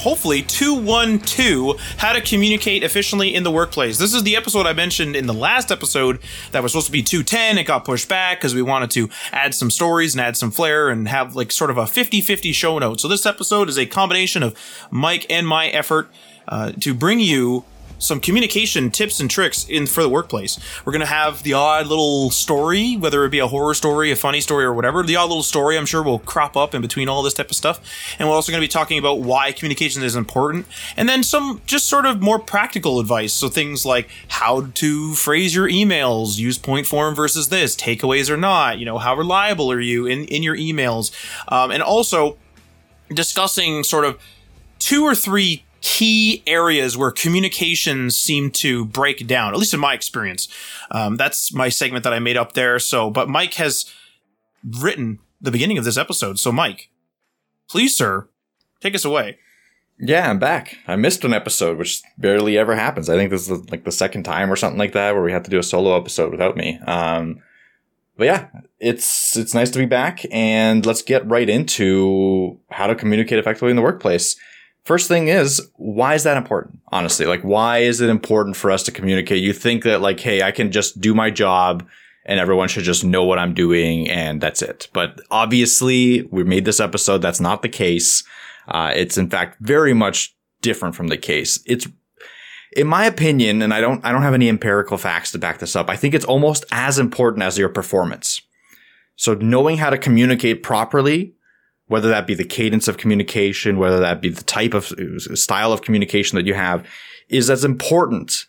hopefully 212 How to Communicate Efficiently in the Workplace. This is the episode I mentioned in the last episode that was supposed to be 210. It got pushed back because we wanted to add some stories and add some flair and have like sort of a 50 50 show note. So this episode is a combination of Mike and my effort uh, to bring you some communication tips and tricks in for the workplace. We're going to have the odd little story, whether it be a horror story, a funny story, or whatever. The odd little story, I'm sure, will crop up in between all this type of stuff. And we're also going to be talking about why communication is important, and then some just sort of more practical advice. So things like how to phrase your emails, use point form versus this, takeaways or not. You know, how reliable are you in in your emails, um, and also discussing sort of two or three key areas where communications seem to break down, at least in my experience. Um, that's my segment that I made up there. So, but Mike has written the beginning of this episode. So, Mike, please, sir, take us away. Yeah, I'm back. I missed an episode, which barely ever happens. I think this is like the second time or something like that where we have to do a solo episode without me. Um, but yeah, it's it's nice to be back, and let's get right into how to communicate effectively in the workplace. First thing is, why is that important? Honestly, like, why is it important for us to communicate? You think that like, hey, I can just do my job and everyone should just know what I'm doing and that's it. But obviously, we made this episode. That's not the case. Uh, it's in fact very much different from the case. It's, in my opinion, and I don't, I don't have any empirical facts to back this up. I think it's almost as important as your performance. So knowing how to communicate properly whether that be the cadence of communication, whether that be the type of style of communication that you have, is as important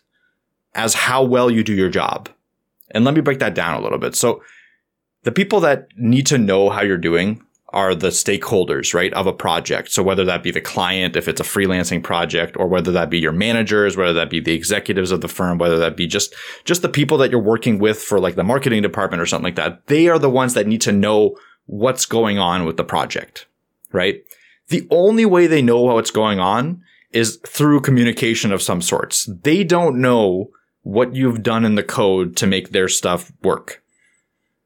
as how well you do your job. And let me break that down a little bit. So the people that need to know how you're doing are the stakeholders, right, of a project. So whether that be the client, if it's a freelancing project, or whether that be your managers, whether that be the executives of the firm, whether that be just, just the people that you're working with for like the marketing department or something like that, they are the ones that need to know what's going on with the project, right? The only way they know what's going on is through communication of some sorts. They don't know what you've done in the code to make their stuff work.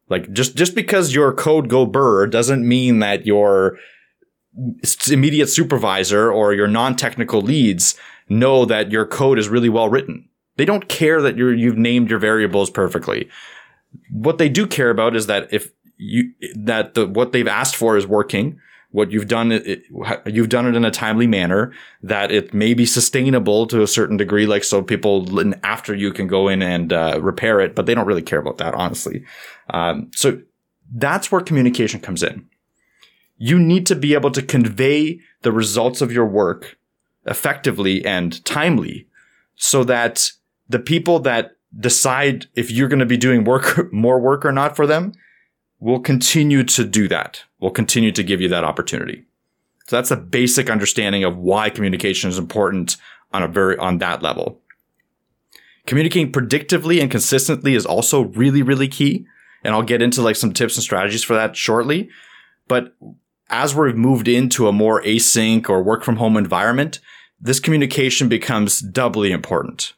Like just, just because your code go burr doesn't mean that your immediate supervisor or your non-technical leads know that your code is really well written. They don't care that you're, you've named your variables perfectly. What they do care about is that if you that the what they've asked for is working. What you've done it, you've done it in a timely manner that it may be sustainable to a certain degree like so people after you can go in and uh, repair it but they don't really care about that honestly. Um, so that's where communication comes in. You need to be able to convey the results of your work effectively and timely so that the people that decide if you're going to be doing work more work or not for them we'll continue to do that. We'll continue to give you that opportunity. So that's a basic understanding of why communication is important on a very, on that level. Communicating predictively and consistently is also really, really key. And I'll get into like some tips and strategies for that shortly. But as we've moved into a more async or work from home environment, this communication becomes doubly important,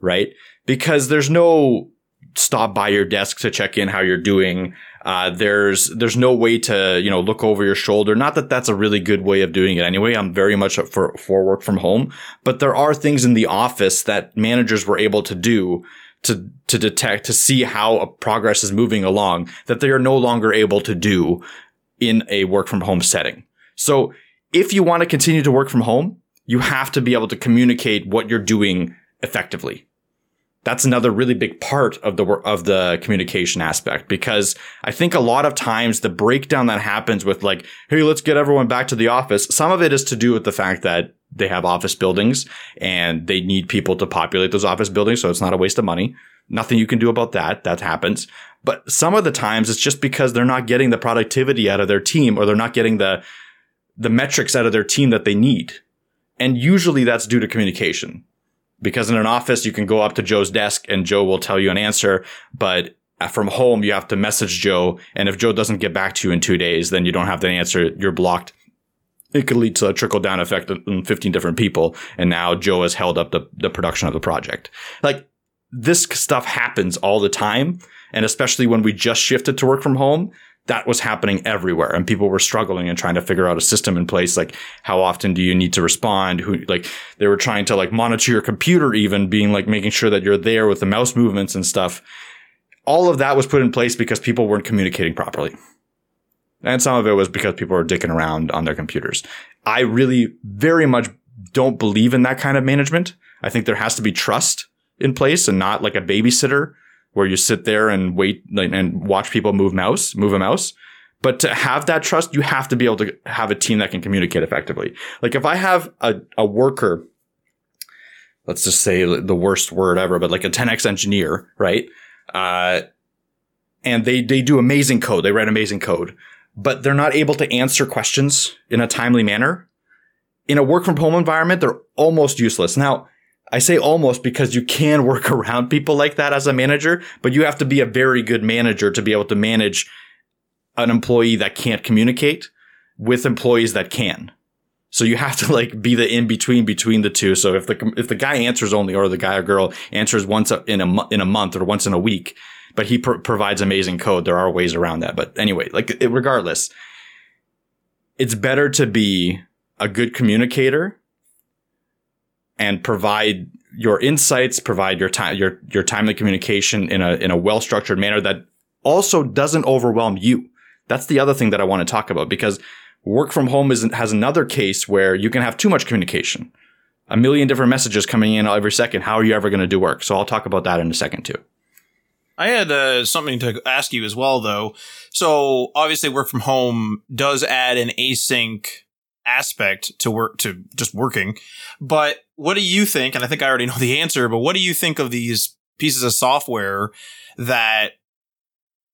right? Because there's no stop by your desk to check in how you're doing. Uh, there's there's no way to you know look over your shoulder. Not that that's a really good way of doing it anyway. I'm very much for for work from home, but there are things in the office that managers were able to do to to detect to see how a progress is moving along that they are no longer able to do in a work from home setting. So if you want to continue to work from home, you have to be able to communicate what you're doing effectively that's another really big part of the of the communication aspect because I think a lot of times the breakdown that happens with like, hey, let's get everyone back to the office. Some of it is to do with the fact that they have office buildings and they need people to populate those office buildings. So it's not a waste of money. Nothing you can do about that. That happens. But some of the times it's just because they're not getting the productivity out of their team or they're not getting the, the metrics out of their team that they need. And usually that's due to communication. Because in an office, you can go up to Joe's desk and Joe will tell you an answer, but uh, from home, you have to message Joe. And if Joe doesn't get back to you in two days, then you don't have the answer. You're blocked. It could lead to a trickle down effect on 15 different people. And now Joe has held up the, the production of the project. Like this stuff happens all the time. And especially when we just shifted to work from home, that was happening everywhere and people were struggling and trying to figure out a system in place like how often do you need to respond? Who like they were trying to like monitor your computer even being like making sure that you're there with the mouse movements and stuff. All of that was put in place because people weren't communicating properly. And some of it was because people were dicking around on their computers. I really very much don't believe in that kind of management. I think there has to be trust in place and not like a babysitter where you sit there and wait and watch people move mouse, move a mouse. But to have that trust, you have to be able to have a team that can communicate effectively. Like if I have a, a worker, let's just say the worst word ever, but like a 10x engineer, right? Uh, and they, they do amazing code. They write amazing code, but they're not able to answer questions in a timely manner. In a work from home environment, they're almost useless. Now, I say almost because you can work around people like that as a manager, but you have to be a very good manager to be able to manage an employee that can't communicate with employees that can. So you have to like be the in between between the two. So if the if the guy answers only or the guy or girl answers once in a in a month or once in a week, but he pr- provides amazing code, there are ways around that. But anyway, like regardless, it's better to be a good communicator and provide your insights, provide your time, your, your timely communication in a, in a well structured manner that also doesn't overwhelm you. That's the other thing that I want to talk about because work from home is, has another case where you can have too much communication. A million different messages coming in every second. How are you ever going to do work? So I'll talk about that in a second too. I had uh, something to ask you as well, though. So obviously, work from home does add an async aspect to work to just working. But what do you think? And I think I already know the answer, but what do you think of these pieces of software that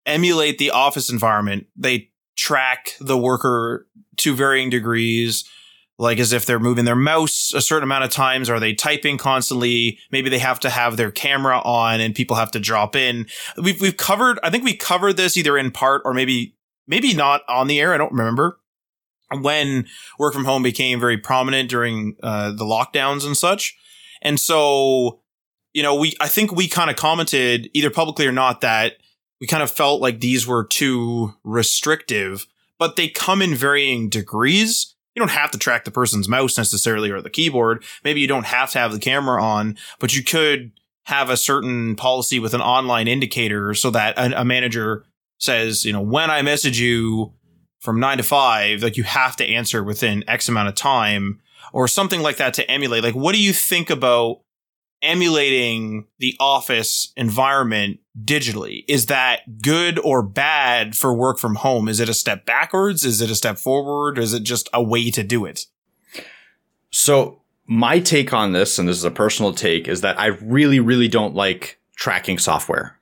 emulate the office environment? They track the worker to varying degrees, like as if they're moving their mouse a certain amount of times. Are they typing constantly? Maybe they have to have their camera on and people have to drop in. We've, we've covered, I think we covered this either in part or maybe, maybe not on the air. I don't remember when work from home became very prominent during uh, the lockdowns and such. And so, you know, we, I think we kind of commented either publicly or not that we kind of felt like these were too restrictive, but they come in varying degrees. You don't have to track the person's mouse necessarily or the keyboard. Maybe you don't have to have the camera on, but you could have a certain policy with an online indicator so that a, a manager says, you know, when I message you, from nine to five, like you have to answer within X amount of time or something like that to emulate. Like, what do you think about emulating the office environment digitally? Is that good or bad for work from home? Is it a step backwards? Is it a step forward? Is it just a way to do it? So my take on this, and this is a personal take, is that I really, really don't like tracking software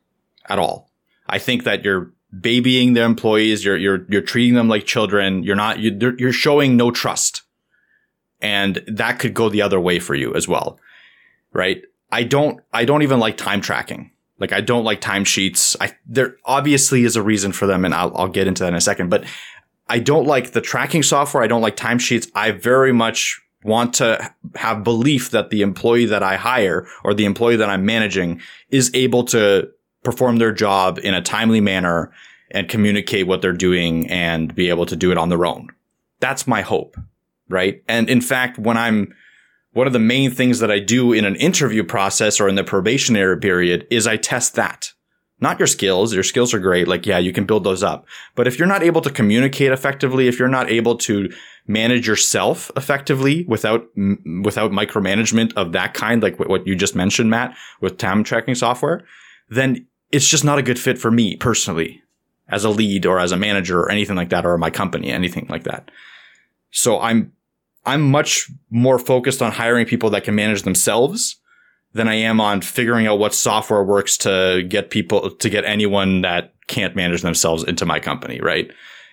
at all. I think that you're babying their employees. You're, you're, you're treating them like children. You're not, you're, you're showing no trust. And that could go the other way for you as well. Right. I don't, I don't even like time tracking. Like I don't like timesheets. I, there obviously is a reason for them and I'll, I'll get into that in a second, but I don't like the tracking software. I don't like timesheets. I very much want to have belief that the employee that I hire or the employee that I'm managing is able to perform their job in a timely manner and communicate what they're doing and be able to do it on their own. That's my hope, right? And in fact, when I'm one of the main things that I do in an interview process or in the probationary period is I test that. Not your skills. Your skills are great. Like, yeah, you can build those up. But if you're not able to communicate effectively, if you're not able to manage yourself effectively without, without micromanagement of that kind, like what you just mentioned, Matt, with time tracking software, then it's just not a good fit for me personally as a lead or as a manager or anything like that or my company, anything like that. So I'm, I'm much more focused on hiring people that can manage themselves than I am on figuring out what software works to get people to get anyone that can't manage themselves into my company, right?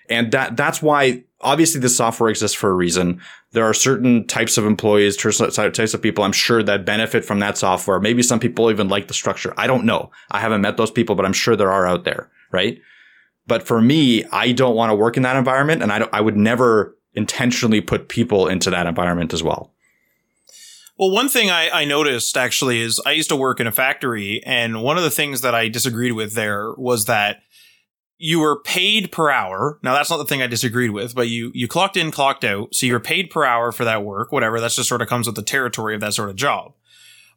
And that that's why obviously this software exists for a reason. There are certain types of employees, types of people I'm sure that benefit from that software. Maybe some people even like the structure. I don't know. I haven't met those people, but I'm sure there are out there, right? But for me, I don't want to work in that environment and I I would never intentionally put people into that environment as well. Well, one thing I, I, noticed actually is I used to work in a factory, and one of the things that I disagreed with there was that you were paid per hour. Now that's not the thing I disagreed with, but you you clocked in, clocked out, so you're paid per hour for that work, whatever. That's just sort of comes with the territory of that sort of job.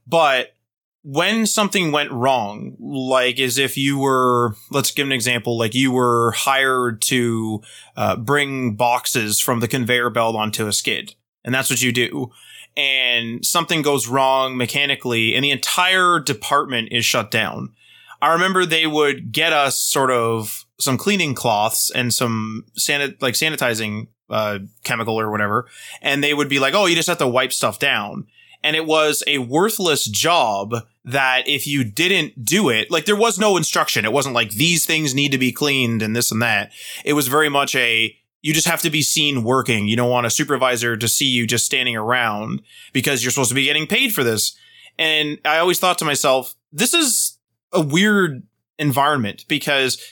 But when something went wrong, like as if you were, let's give an example, like you were hired to uh, bring boxes from the conveyor belt onto a skid, and that's what you do and something goes wrong mechanically and the entire department is shut down. I remember they would get us sort of some cleaning cloths and some sanit- like sanitizing uh, chemical or whatever, and they would be like, "Oh, you just have to wipe stuff down." And it was a worthless job that if you didn't do it, like there was no instruction. It wasn't like these things need to be cleaned and this and that. It was very much a you just have to be seen working. You don't want a supervisor to see you just standing around because you're supposed to be getting paid for this. And I always thought to myself, this is a weird environment because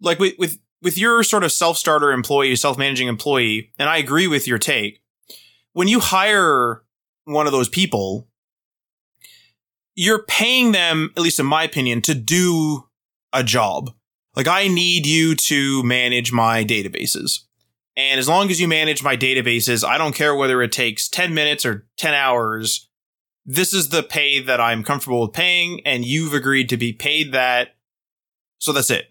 like with, with, with your sort of self-starter employee, self-managing employee, and I agree with your take. When you hire one of those people, you're paying them, at least in my opinion, to do a job. Like I need you to manage my databases. And as long as you manage my databases, I don't care whether it takes 10 minutes or 10 hours. This is the pay that I'm comfortable with paying, and you've agreed to be paid that. So that's it.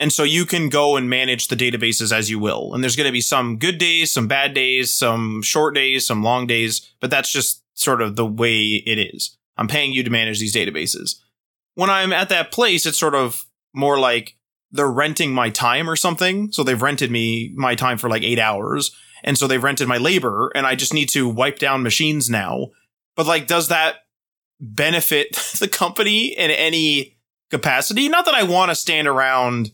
And so you can go and manage the databases as you will. And there's going to be some good days, some bad days, some short days, some long days, but that's just sort of the way it is. I'm paying you to manage these databases. When I'm at that place, it's sort of more like they're renting my time or something. So they've rented me my time for like eight hours. And so they've rented my labor and I just need to wipe down machines now. But like, does that benefit the company in any capacity? Not that I want to stand around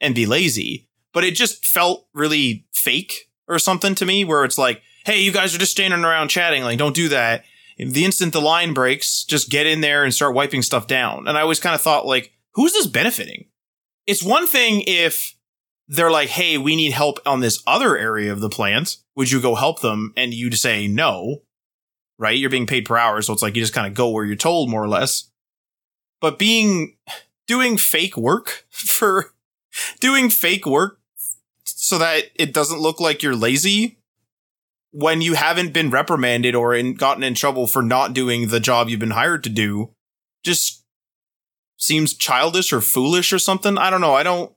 and be lazy, but it just felt really fake or something to me where it's like, Hey, you guys are just standing around chatting. Like, don't do that. The instant the line breaks, just get in there and start wiping stuff down. And I always kind of thought like, who's this benefiting? it's one thing if they're like, hey, we need help on this other area of the plant. Would you go help them? And you'd say no, right? You're being paid per hour. So it's like you just kind of go where you're told, more or less. But being, doing fake work for, doing fake work so that it doesn't look like you're lazy when you haven't been reprimanded or in, gotten in trouble for not doing the job you've been hired to do just seems childish or foolish or something. I don't know. I don't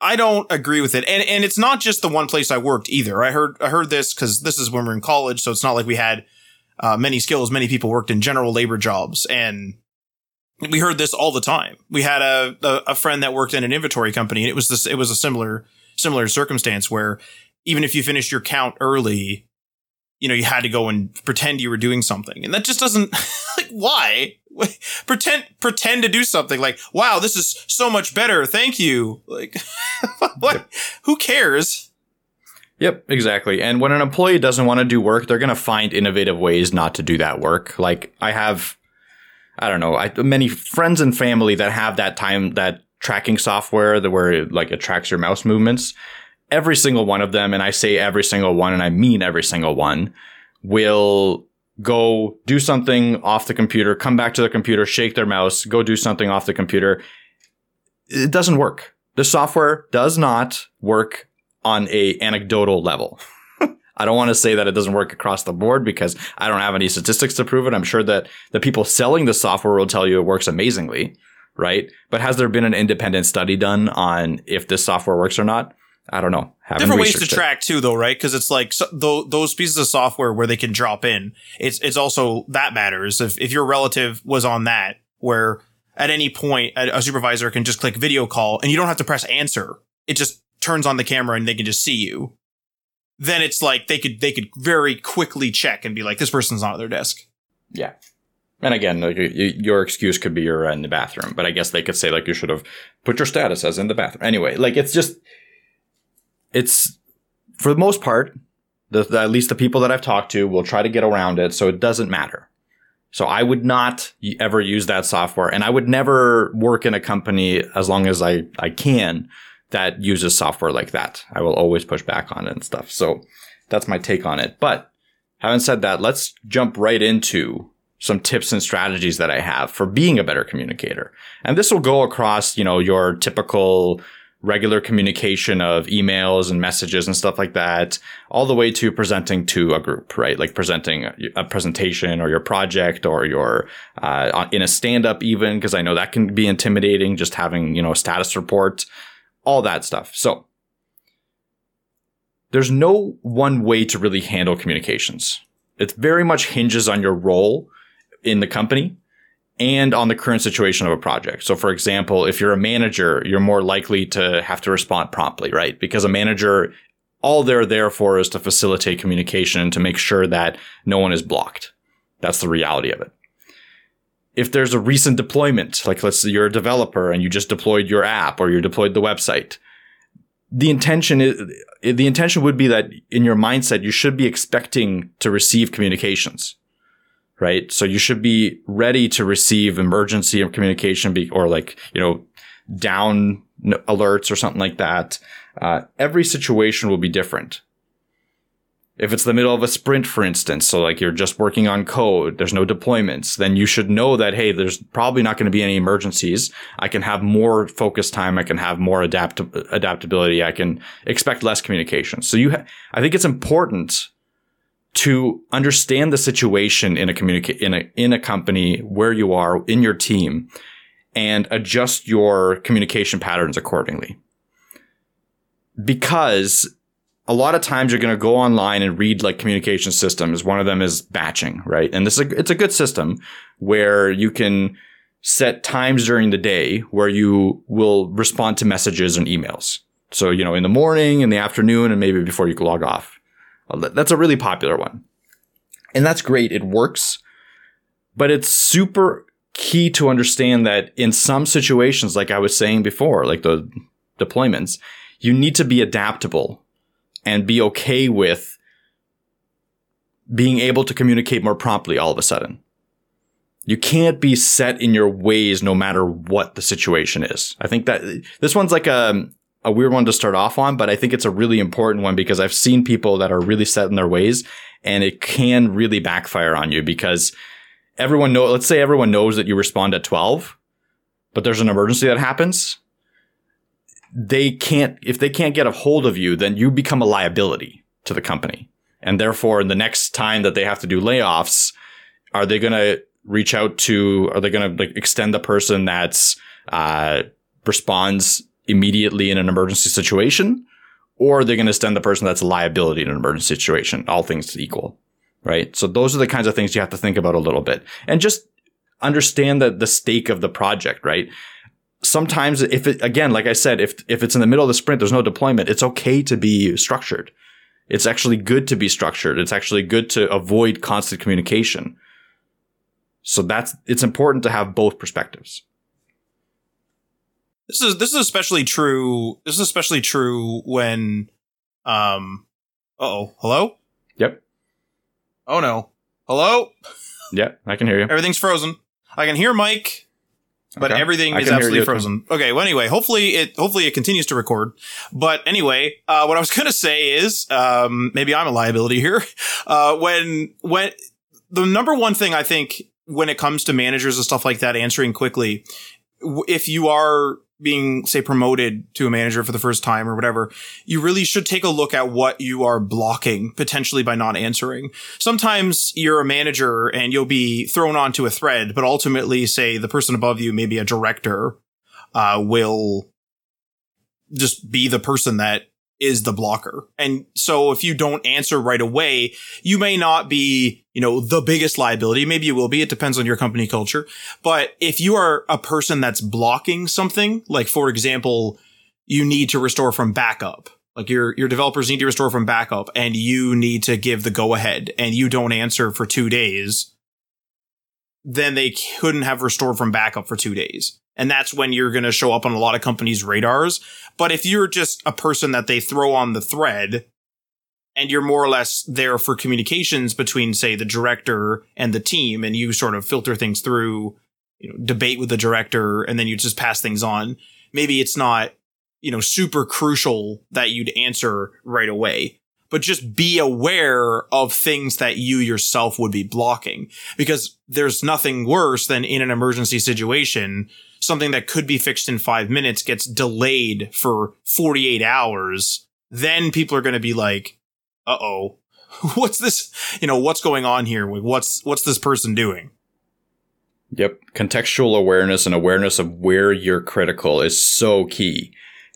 I don't agree with it. And and it's not just the one place I worked either. I heard I heard this cuz this is when we're in college, so it's not like we had uh, many skills. Many people worked in general labor jobs and we heard this all the time. We had a, a, a friend that worked in an inventory company and it was this it was a similar similar circumstance where even if you finished your count early, you know, you had to go and pretend you were doing something. And that just doesn't like why? pretend pretend to do something like, "Wow, this is so much better. Thank you." Like what? Yep. Who cares? Yep, exactly. And when an employee doesn't want to do work, they're going to find innovative ways not to do that work. Like I have I don't know, I, many friends and family that have that time that tracking software that where it, like it tracks your mouse movements every single one of them, and I say every single one, and I mean every single one, will go do something off the computer, come back to the computer, shake their mouse, go do something off the computer. It doesn't work. The software does not work on a anecdotal level. I don't want to say that it doesn't work across the board because I don't have any statistics to prove it. I'm sure that the people selling the software will tell you it works amazingly, right? But has there been an independent study done on if this software works or not? I don't know. Different ways to it. track too, though, right? Because it's like so, th- those pieces of software where they can drop in. It's it's also that matters. If if your relative was on that, where at any point a, a supervisor can just click video call and you don't have to press answer. It just turns on the camera and they can just see you. Then it's like they could they could very quickly check and be like, this person's not at their desk. Yeah. And again, your excuse could be you're in the bathroom, but I guess they could say like you should have put your status as in the bathroom. Anyway, like it's just, it's for the most part, the, the, at least the people that I've talked to will try to get around it, so it doesn't matter. So I would not ever use that software, and I would never work in a company as long as I I can that uses software like that. I will always push back on it and stuff. So that's my take on it. But having said that, let's jump right into some tips and strategies that I have for being a better communicator. And this will go across, you know, your typical regular communication of emails and messages and stuff like that, all the way to presenting to a group, right? Like presenting a presentation or your project or your, uh, in a stand up even, because I know that can be intimidating, just having, you know, a status report, all that stuff. So there's no one way to really handle communications. It very much hinges on your role in the company and on the current situation of a project. So, for example, if you're a manager, you're more likely to have to respond promptly, right? Because a manager, all they're there for is to facilitate communication and to make sure that no one is blocked. That's the reality of it. If there's a recent deployment, like let's say you're a developer and you just deployed your app or you deployed the website, the intention is the intention would be that in your mindset you should be expecting to receive communications right? So you should be ready to receive emergency communication or like, you know, down alerts or something like that. Uh, every situation will be different. If it's the middle of a sprint, for instance, so like you're just working on code, there's no deployments, then you should know that, hey, there's probably not going to be any emergencies. I can have more focus time. I can have more adapt- adaptability. I can expect less communication. So you, ha- I think it's important to understand the situation in a communica- in a in a company where you are in your team and adjust your communication patterns accordingly. Because a lot of times you're going to go online and read like communication systems. One of them is batching, right? And this is a, it's a good system where you can set times during the day where you will respond to messages and emails. So, you know, in the morning, in the afternoon, and maybe before you log off. Uh, that's a really popular one. And that's great. It works. But it's super key to understand that in some situations, like I was saying before, like the deployments, you need to be adaptable and be okay with being able to communicate more promptly all of a sudden. You can't be set in your ways no matter what the situation is. I think that this one's like a, a weird one to start off on, but I think it's a really important one because I've seen people that are really set in their ways and it can really backfire on you because everyone know, let's say everyone knows that you respond at 12, but there's an emergency that happens. They can't, if they can't get a hold of you, then you become a liability to the company. And therefore, the next time that they have to do layoffs, are they going to reach out to, are they going to like extend the person that's, uh, responds immediately in an emergency situation, or they're going to extend the person that's a liability in an emergency situation, all things equal. Right. So those are the kinds of things you have to think about a little bit and just understand the, the stake of the project, right? Sometimes if it, again, like I said, if, if it's in the middle of the sprint, there's no deployment, it's okay to be structured. It's actually good to be structured. It's actually good to avoid constant communication. So that's, it's important to have both perspectives. This is this is especially true. This is especially true when, um, oh, hello. Yep. Oh no, hello. Yeah, I can hear you. Everything's frozen. I can hear Mike, but okay. everything is absolutely frozen. Okay. Well, anyway, hopefully it hopefully it continues to record. But anyway, uh, what I was gonna say is, um, maybe I'm a liability here. Uh, when when the number one thing I think when it comes to managers and stuff like that answering quickly, if you are being say promoted to a manager for the first time or whatever, you really should take a look at what you are blocking potentially by not answering. Sometimes you're a manager and you'll be thrown onto a thread, but ultimately say the person above you, maybe a director, uh, will just be the person that is the blocker. And so if you don't answer right away, you may not be, you know, the biggest liability. Maybe you will be. It depends on your company culture. But if you are a person that's blocking something, like for example, you need to restore from backup like your your developers need to restore from backup and you need to give the go ahead and you don't answer for 2 days then they couldn't have restored from backup for 2 days. And that's when you're going to show up on a lot of companies radars. But if you're just a person that they throw on the thread and you're more or less there for communications between say the director and the team and you sort of filter things through you know debate with the director and then you just pass things on maybe it's not you know super crucial that you'd answer right away but just be aware of things that you yourself would be blocking. Because there's nothing worse than in an emergency situation something that could be fixed in 5 minutes gets delayed for 48 hours. Then people are going to be like uh-oh. What's this you know what's going on here? What's what's this person doing? Yep. Contextual awareness and awareness of where you're critical is so key.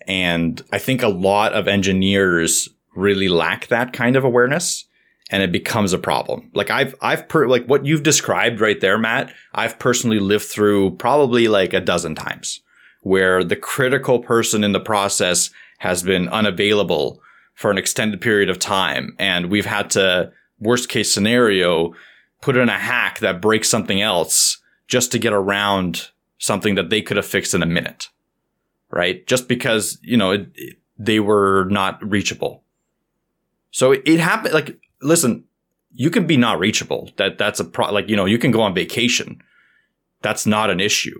And I think a lot of engineers really lack that kind of awareness and it becomes a problem. Like I've, I've, per, like what you've described right there, Matt, I've personally lived through probably like a dozen times where the critical person in the process has been unavailable for an extended period of time. And we've had to, worst case scenario, put in a hack that breaks something else just to get around something that they could have fixed in a minute, right? Just because, you know, it, it, they were not reachable. So it, it happened. Like, listen, you can be not reachable. That that's a pro. Like, you know, you can go on vacation. That's not an issue.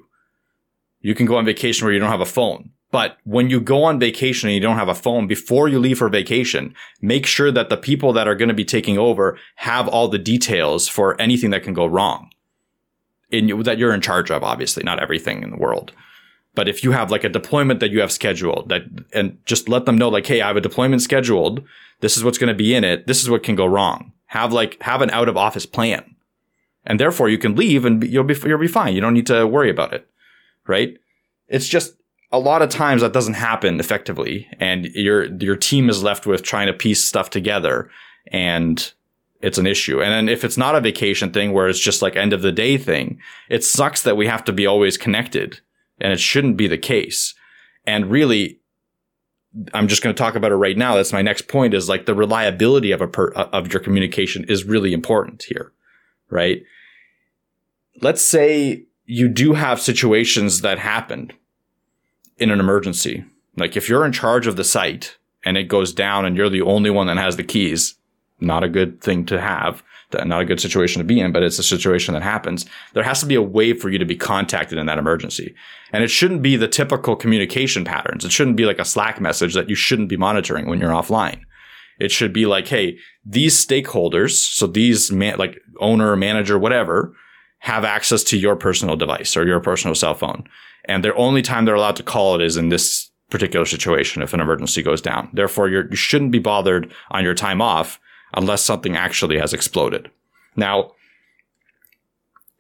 You can go on vacation where you don't have a phone. But when you go on vacation and you don't have a phone before you leave for vacation, make sure that the people that are going to be taking over have all the details for anything that can go wrong in that you're in charge of, obviously, not everything in the world. But if you have like a deployment that you have scheduled that, and just let them know, like, hey, I have a deployment scheduled. This is what's going to be in it. This is what can go wrong. Have like, have an out of office plan. And therefore you can leave and you'll be, you'll be fine. You don't need to worry about it. Right. It's just a lot of times that doesn't happen effectively and your, your team is left with trying to piece stuff together and it's an issue. And then if it's not a vacation thing where it's just like end of the day thing, it sucks that we have to be always connected and it shouldn't be the case. And really, I'm just going to talk about it right now. That's my next point is like the reliability of a per, of your communication is really important here, right? Let's say you do have situations that happen in an emergency. Like if you're in charge of the site and it goes down and you're the only one that has the keys, not a good thing to have, not a good situation to be in, but it's a situation that happens. There has to be a way for you to be contacted in that emergency. And it shouldn't be the typical communication patterns. It shouldn't be like a Slack message that you shouldn't be monitoring when you're offline. It should be like, hey, these stakeholders, so these man, like owner, manager, whatever, have access to your personal device or your personal cell phone. And the only time they're allowed to call it is in this particular situation if an emergency goes down. Therefore, you shouldn't be bothered on your time off unless something actually has exploded. Now,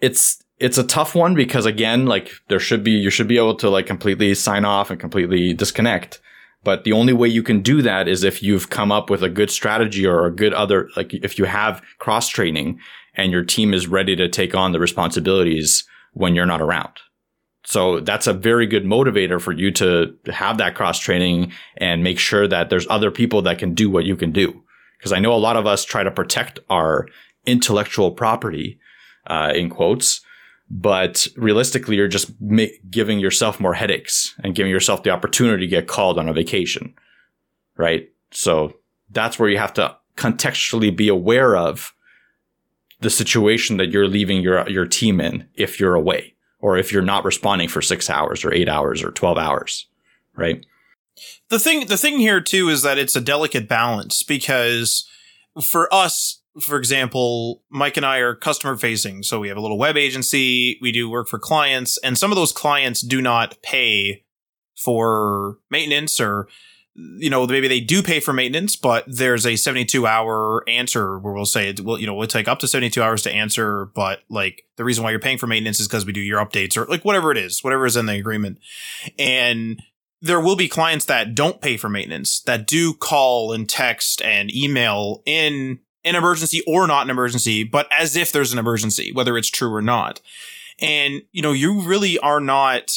it's it's a tough one because again, like there should be you should be able to like completely sign off and completely disconnect. But the only way you can do that is if you've come up with a good strategy or a good other like if you have cross training and your team is ready to take on the responsibilities when you're not around. So that's a very good motivator for you to have that cross training and make sure that there's other people that can do what you can do. Because I know a lot of us try to protect our intellectual property, uh, in quotes, but realistically, you're just ma- giving yourself more headaches and giving yourself the opportunity to get called on a vacation, right? So that's where you have to contextually be aware of the situation that you're leaving your your team in if you're away or if you're not responding for 6 hours or 8 hours or 12 hours, right? The thing the thing here too is that it's a delicate balance because for us for example, Mike and I are customer facing. So we have a little web agency, we do work for clients, and some of those clients do not pay for maintenance or you know, maybe they do pay for maintenance, but there's a 72 hour answer where we'll say, well, you know, we'll take up to 72 hours to answer, but like the reason why you're paying for maintenance is because we do your updates or like whatever it is, whatever is in the agreement. And there will be clients that don't pay for maintenance that do call and text and email in an emergency or not an emergency, but as if there's an emergency, whether it's true or not. And, you know, you really are not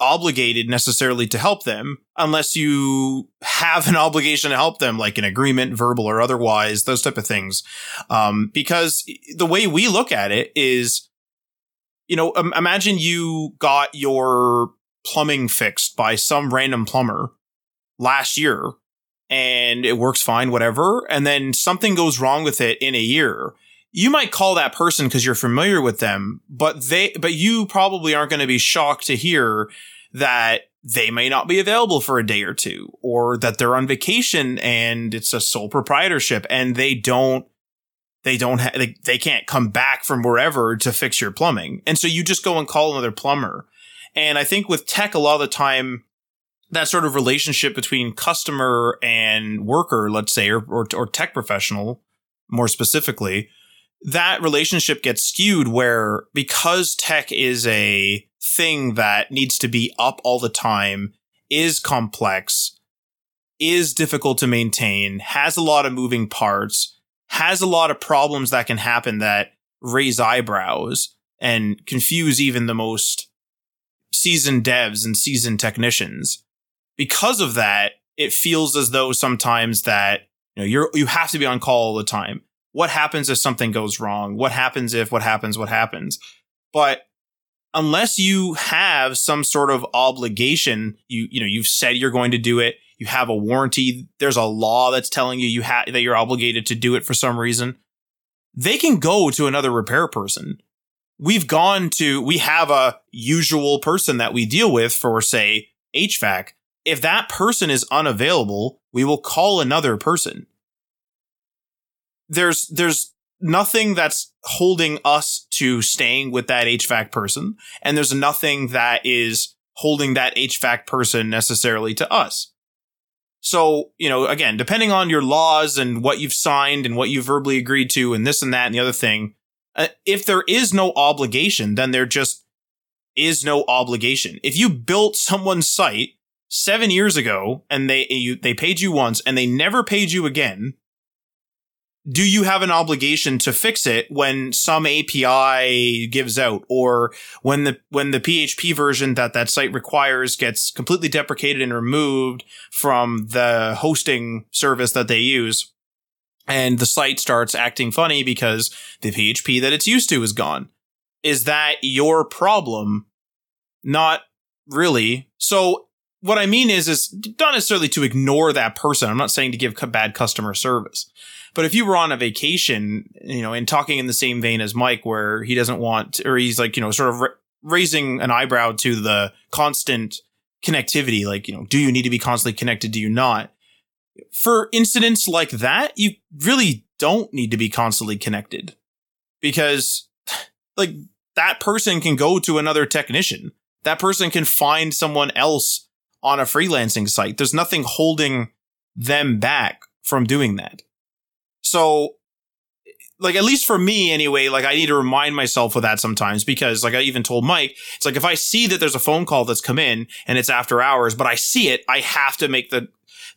obligated necessarily to help them unless you have an obligation to help them, like an agreement, verbal or otherwise, those type of things. Um, because the way we look at it is, you know, imagine you got your plumbing fixed by some random plumber last year and it works fine, whatever. And then something goes wrong with it in a year. You might call that person because you're familiar with them, but they, but you probably aren't going to be shocked to hear that they may not be available for a day or two or that they're on vacation and it's a sole proprietorship and they don't they don't ha- they, they can't come back from wherever to fix your plumbing and so you just go and call another plumber and i think with tech a lot of the time that sort of relationship between customer and worker, let's say, or, or, or tech professional more specifically, that relationship gets skewed where because tech is a thing that needs to be up all the time, is complex, is difficult to maintain, has a lot of moving parts, has a lot of problems that can happen that raise eyebrows and confuse even the most seasoned devs and seasoned technicians because of that, it feels as though sometimes that you know you're you have to be on call all the time. What happens if something goes wrong? What happens if what happens what happens? But unless you have some sort of obligation, you you know you've said you're going to do it. You have a warranty. There's a law that's telling you you have that you're obligated to do it for some reason. They can go to another repair person. We've gone to we have a usual person that we deal with for say HVAC if that person is unavailable, we will call another person. There's, there's nothing that's holding us to staying with that HVAC person. And there's nothing that is holding that HVAC person necessarily to us. So, you know, again, depending on your laws and what you've signed and what you've verbally agreed to and this and that and the other thing, uh, if there is no obligation, then there just is no obligation. If you built someone's site seven years ago and they you, they paid you once and they never paid you again, do you have an obligation to fix it when some API gives out or when the when the PHP version that that site requires gets completely deprecated and removed from the hosting service that they use and the site starts acting funny because the PHP that it's used to is gone? Is that your problem? Not really. So what I mean is, is not necessarily to ignore that person. I'm not saying to give bad customer service, but if you were on a vacation, you know, and talking in the same vein as Mike, where he doesn't want, or he's like, you know, sort of ra- raising an eyebrow to the constant connectivity, like, you know, do you need to be constantly connected? Do you not? For incidents like that, you really don't need to be constantly connected because like that person can go to another technician. That person can find someone else on a freelancing site. There's nothing holding them back from doing that. So, like, at least for me anyway, like, I need to remind myself of that sometimes because, like, I even told Mike, it's like if I see that there's a phone call that's come in and it's after hours, but I see it, I have to make the,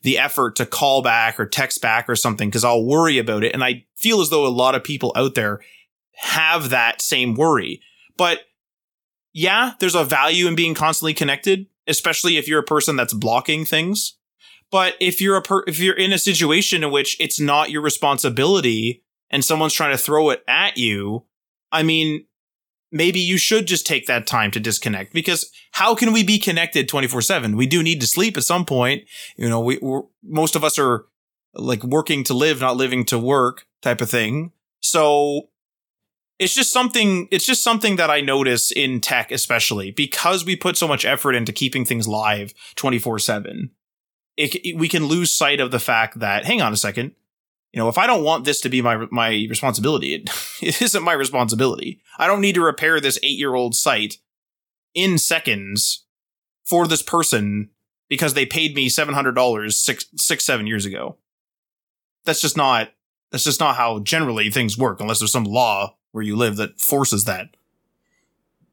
the effort to call back or text back or something because I'll worry about it. And I feel as though a lot of people out there have that same worry. But yeah, there's a value in being constantly connected especially if you're a person that's blocking things. But if you're a per- if you're in a situation in which it's not your responsibility and someone's trying to throw it at you, I mean, maybe you should just take that time to disconnect because how can we be connected 24/7? We do need to sleep at some point. You know, we most of us are like working to live, not living to work type of thing. So it's just something it's just something that i notice in tech especially because we put so much effort into keeping things live 24/7 it, we can lose sight of the fact that hang on a second you know if i don't want this to be my my responsibility it, it isn't my responsibility i don't need to repair this 8-year-old site in seconds for this person because they paid me $700 six, six seven years ago that's just not that's just not how generally things work unless there's some law where you live that forces that.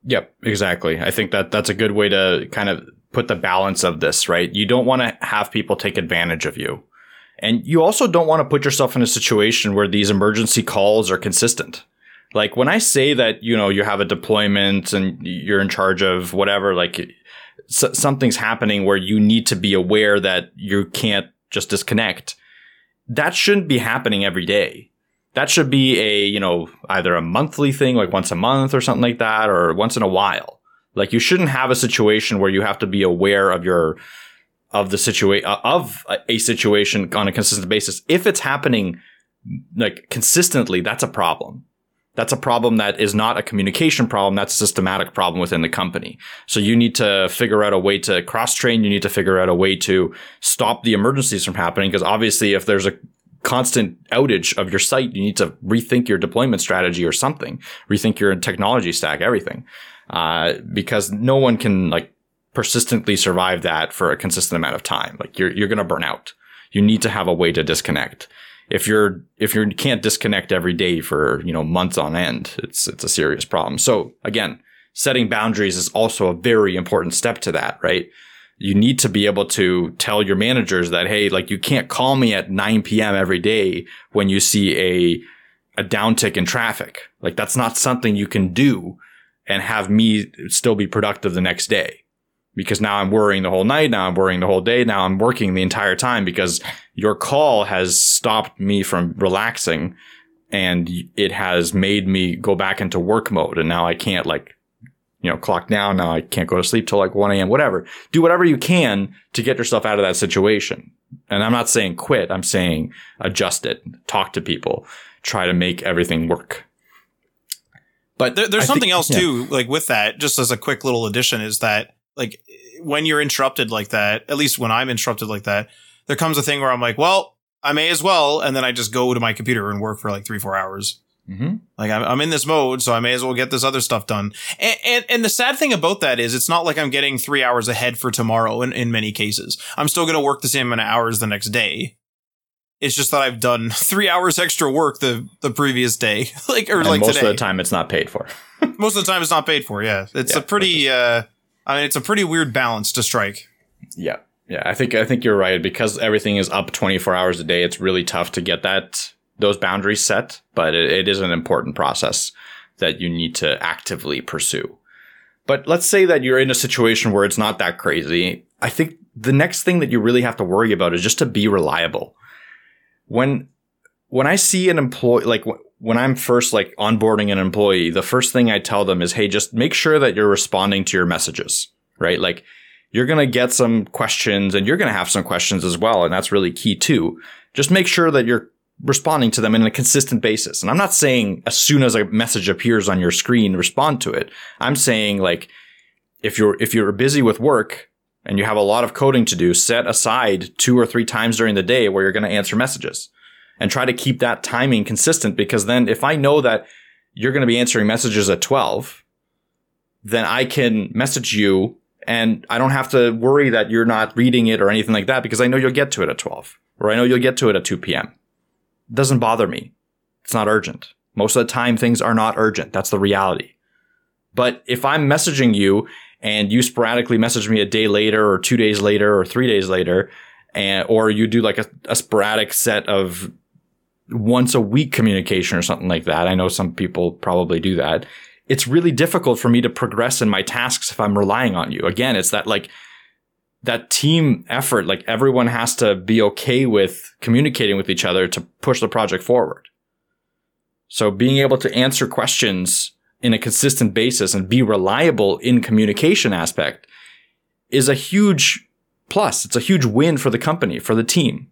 Yep, exactly. I think that that's a good way to kind of put the balance of this, right? You don't want to have people take advantage of you. And you also don't want to put yourself in a situation where these emergency calls are consistent. Like when I say that, you know, you have a deployment and you're in charge of whatever, like s- something's happening where you need to be aware that you can't just disconnect. That shouldn't be happening every day. That should be a, you know, either a monthly thing, like once a month or something like that, or once in a while. Like you shouldn't have a situation where you have to be aware of your, of the situation, of a situation on a consistent basis. If it's happening like consistently, that's a problem. That's a problem that is not a communication problem. That's a systematic problem within the company. So you need to figure out a way to cross train. You need to figure out a way to stop the emergencies from happening. Because obviously, if there's a constant outage of your site, you need to rethink your deployment strategy or something, rethink your technology stack, everything. Uh, because no one can like persistently survive that for a consistent amount of time. Like you're, you're going to burn out. You need to have a way to disconnect if you're if you can't disconnect every day for you know months on end, it's it's a serious problem. So again, setting boundaries is also a very important step to that, right? You need to be able to tell your managers that hey, like you can't call me at 9 p.m. every day when you see a a downtick in traffic. Like that's not something you can do and have me still be productive the next day because now I'm worrying the whole night. Now I'm worrying the whole day. Now I'm working the entire time because your call has stopped me from relaxing and it has made me go back into work mode. And now I can't like, you know, clock down. Now I can't go to sleep till like 1 a.m., whatever. Do whatever you can to get yourself out of that situation. And I'm not saying quit. I'm saying adjust it, talk to people, try to make everything work. But there, there's I something think, else yeah. too, like with that, just as a quick little addition is that like when you're interrupted like that, at least when I'm interrupted like that, there comes a thing where I'm like, well, I may as well. And then I just go to my computer and work for like three, four hours. Mm-hmm. Like I'm, I'm in this mode, so I may as well get this other stuff done. And, and, and the sad thing about that is, it's not like I'm getting three hours ahead for tomorrow. In in many cases, I'm still going to work the same amount of hours the next day. It's just that I've done three hours extra work the the previous day, like or and like most today. of the time it's not paid for. most of the time it's not paid for. Yeah, it's yeah, a pretty. uh I mean, it's a pretty weird balance to strike. Yeah. Yeah, I think I think you're right because everything is up 24 hours a day. It's really tough to get that those boundaries set, but it, it is an important process that you need to actively pursue. But let's say that you're in a situation where it's not that crazy. I think the next thing that you really have to worry about is just to be reliable. When when I see an employee like when I'm first like onboarding an employee, the first thing I tell them is, Hey, just make sure that you're responding to your messages, right? Like you're going to get some questions and you're going to have some questions as well. And that's really key too. Just make sure that you're responding to them in a consistent basis. And I'm not saying as soon as a message appears on your screen, respond to it. I'm saying like, if you're, if you're busy with work and you have a lot of coding to do, set aside two or three times during the day where you're going to answer messages and try to keep that timing consistent because then if I know that you're going to be answering messages at 12, then I can message you and I don't have to worry that you're not reading it or anything like that because I know you'll get to it at 12 or I know you'll get to it at 2 p.m. It doesn't bother me. It's not urgent. Most of the time things are not urgent. That's the reality. But if I'm messaging you and you sporadically message me a day later or two days later or three days later, and, or you do like a, a sporadic set of once a week communication or something like that. I know some people probably do that. It's really difficult for me to progress in my tasks if I'm relying on you. Again, it's that like that team effort. Like everyone has to be okay with communicating with each other to push the project forward. So being able to answer questions in a consistent basis and be reliable in communication aspect is a huge plus. It's a huge win for the company, for the team.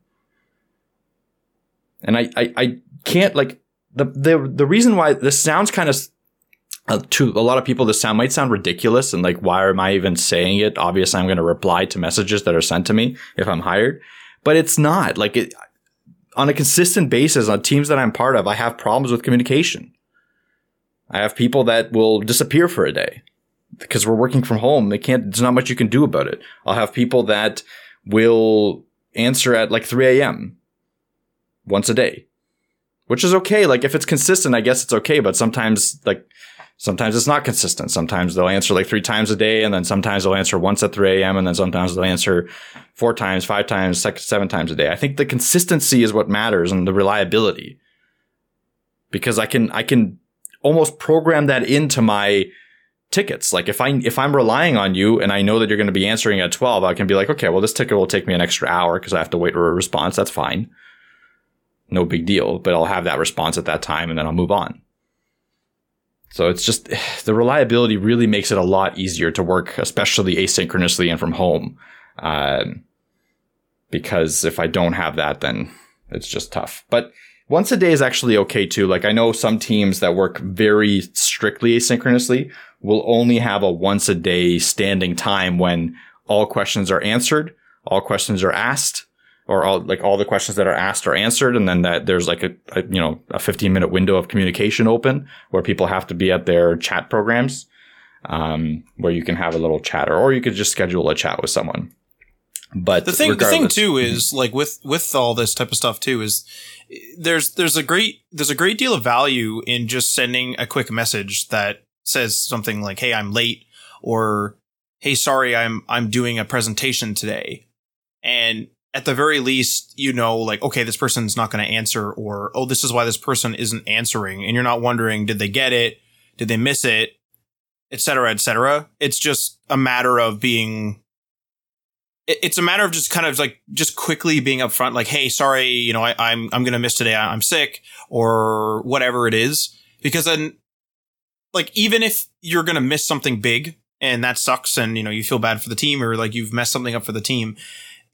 And I, I, I can't like the, the, the reason why this sounds kind of uh, to a lot of people, this sound might sound ridiculous and like, why am I even saying it? Obviously, I'm going to reply to messages that are sent to me if I'm hired, but it's not like it on a consistent basis on teams that I'm part of. I have problems with communication. I have people that will disappear for a day because we're working from home. They can't, there's not much you can do about it. I'll have people that will answer at like 3 a.m once a day, which is okay. Like if it's consistent, I guess it's okay. But sometimes like sometimes it's not consistent. Sometimes they'll answer like three times a day, and then sometimes they'll answer once at 3 a.m. and then sometimes they'll answer four times, five times, seven times a day. I think the consistency is what matters and the reliability. Because I can I can almost program that into my tickets. Like if I if I'm relying on you and I know that you're going to be answering at 12, I can be like, okay, well this ticket will take me an extra hour because I have to wait for a response. That's fine. No big deal, but I'll have that response at that time and then I'll move on. So it's just the reliability really makes it a lot easier to work, especially asynchronously and from home. Um, because if I don't have that, then it's just tough. But once a day is actually okay too. Like I know some teams that work very strictly asynchronously will only have a once a day standing time when all questions are answered, all questions are asked, or all like all the questions that are asked are answered, and then that there's like a, a you know a 15 minute window of communication open where people have to be at their chat programs, um, where you can have a little chatter, or you could just schedule a chat with someone. But the thing, the thing too is like with with all this type of stuff too is there's there's a great there's a great deal of value in just sending a quick message that says something like, "Hey, I'm late," or "Hey, sorry, I'm I'm doing a presentation today," and at the very least, you know, like, okay, this person's not going to answer, or oh, this is why this person isn't answering, and you're not wondering, did they get it, did they miss it, etc., etc. It's just a matter of being it's a matter of just kind of like just quickly being upfront, like, "Hey, sorry, you know, I, I'm I'm gonna miss today. I'm sick, or whatever it is." Because then, like, even if you're gonna miss something big and that sucks, and you know you feel bad for the team, or like you've messed something up for the team,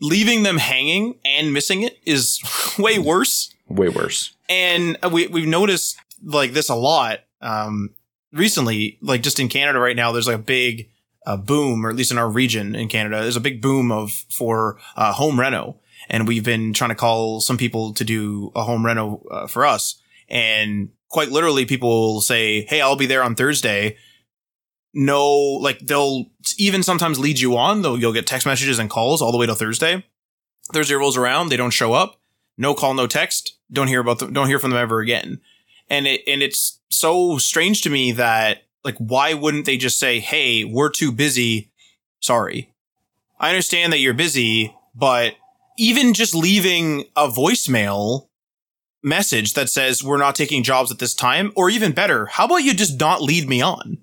leaving them hanging and missing it is way worse. Way worse. And we we've noticed like this a lot um, recently. Like just in Canada right now, there's like a big a boom, or at least in our region in Canada, there's a big boom of for uh, home reno, and we've been trying to call some people to do a home reno uh, for us, and quite literally, people will say, "Hey, I'll be there on Thursday." No, like they'll even sometimes lead you on. Though you'll get text messages and calls all the way till Thursday. Thursday rolls around, they don't show up. No call, no text. Don't hear about them. Don't hear from them ever again. And it and it's so strange to me that like, why wouldn't they just say, Hey, we're too busy. Sorry. I understand that you're busy, but even just leaving a voicemail message that says we're not taking jobs at this time, or even better, how about you just not lead me on?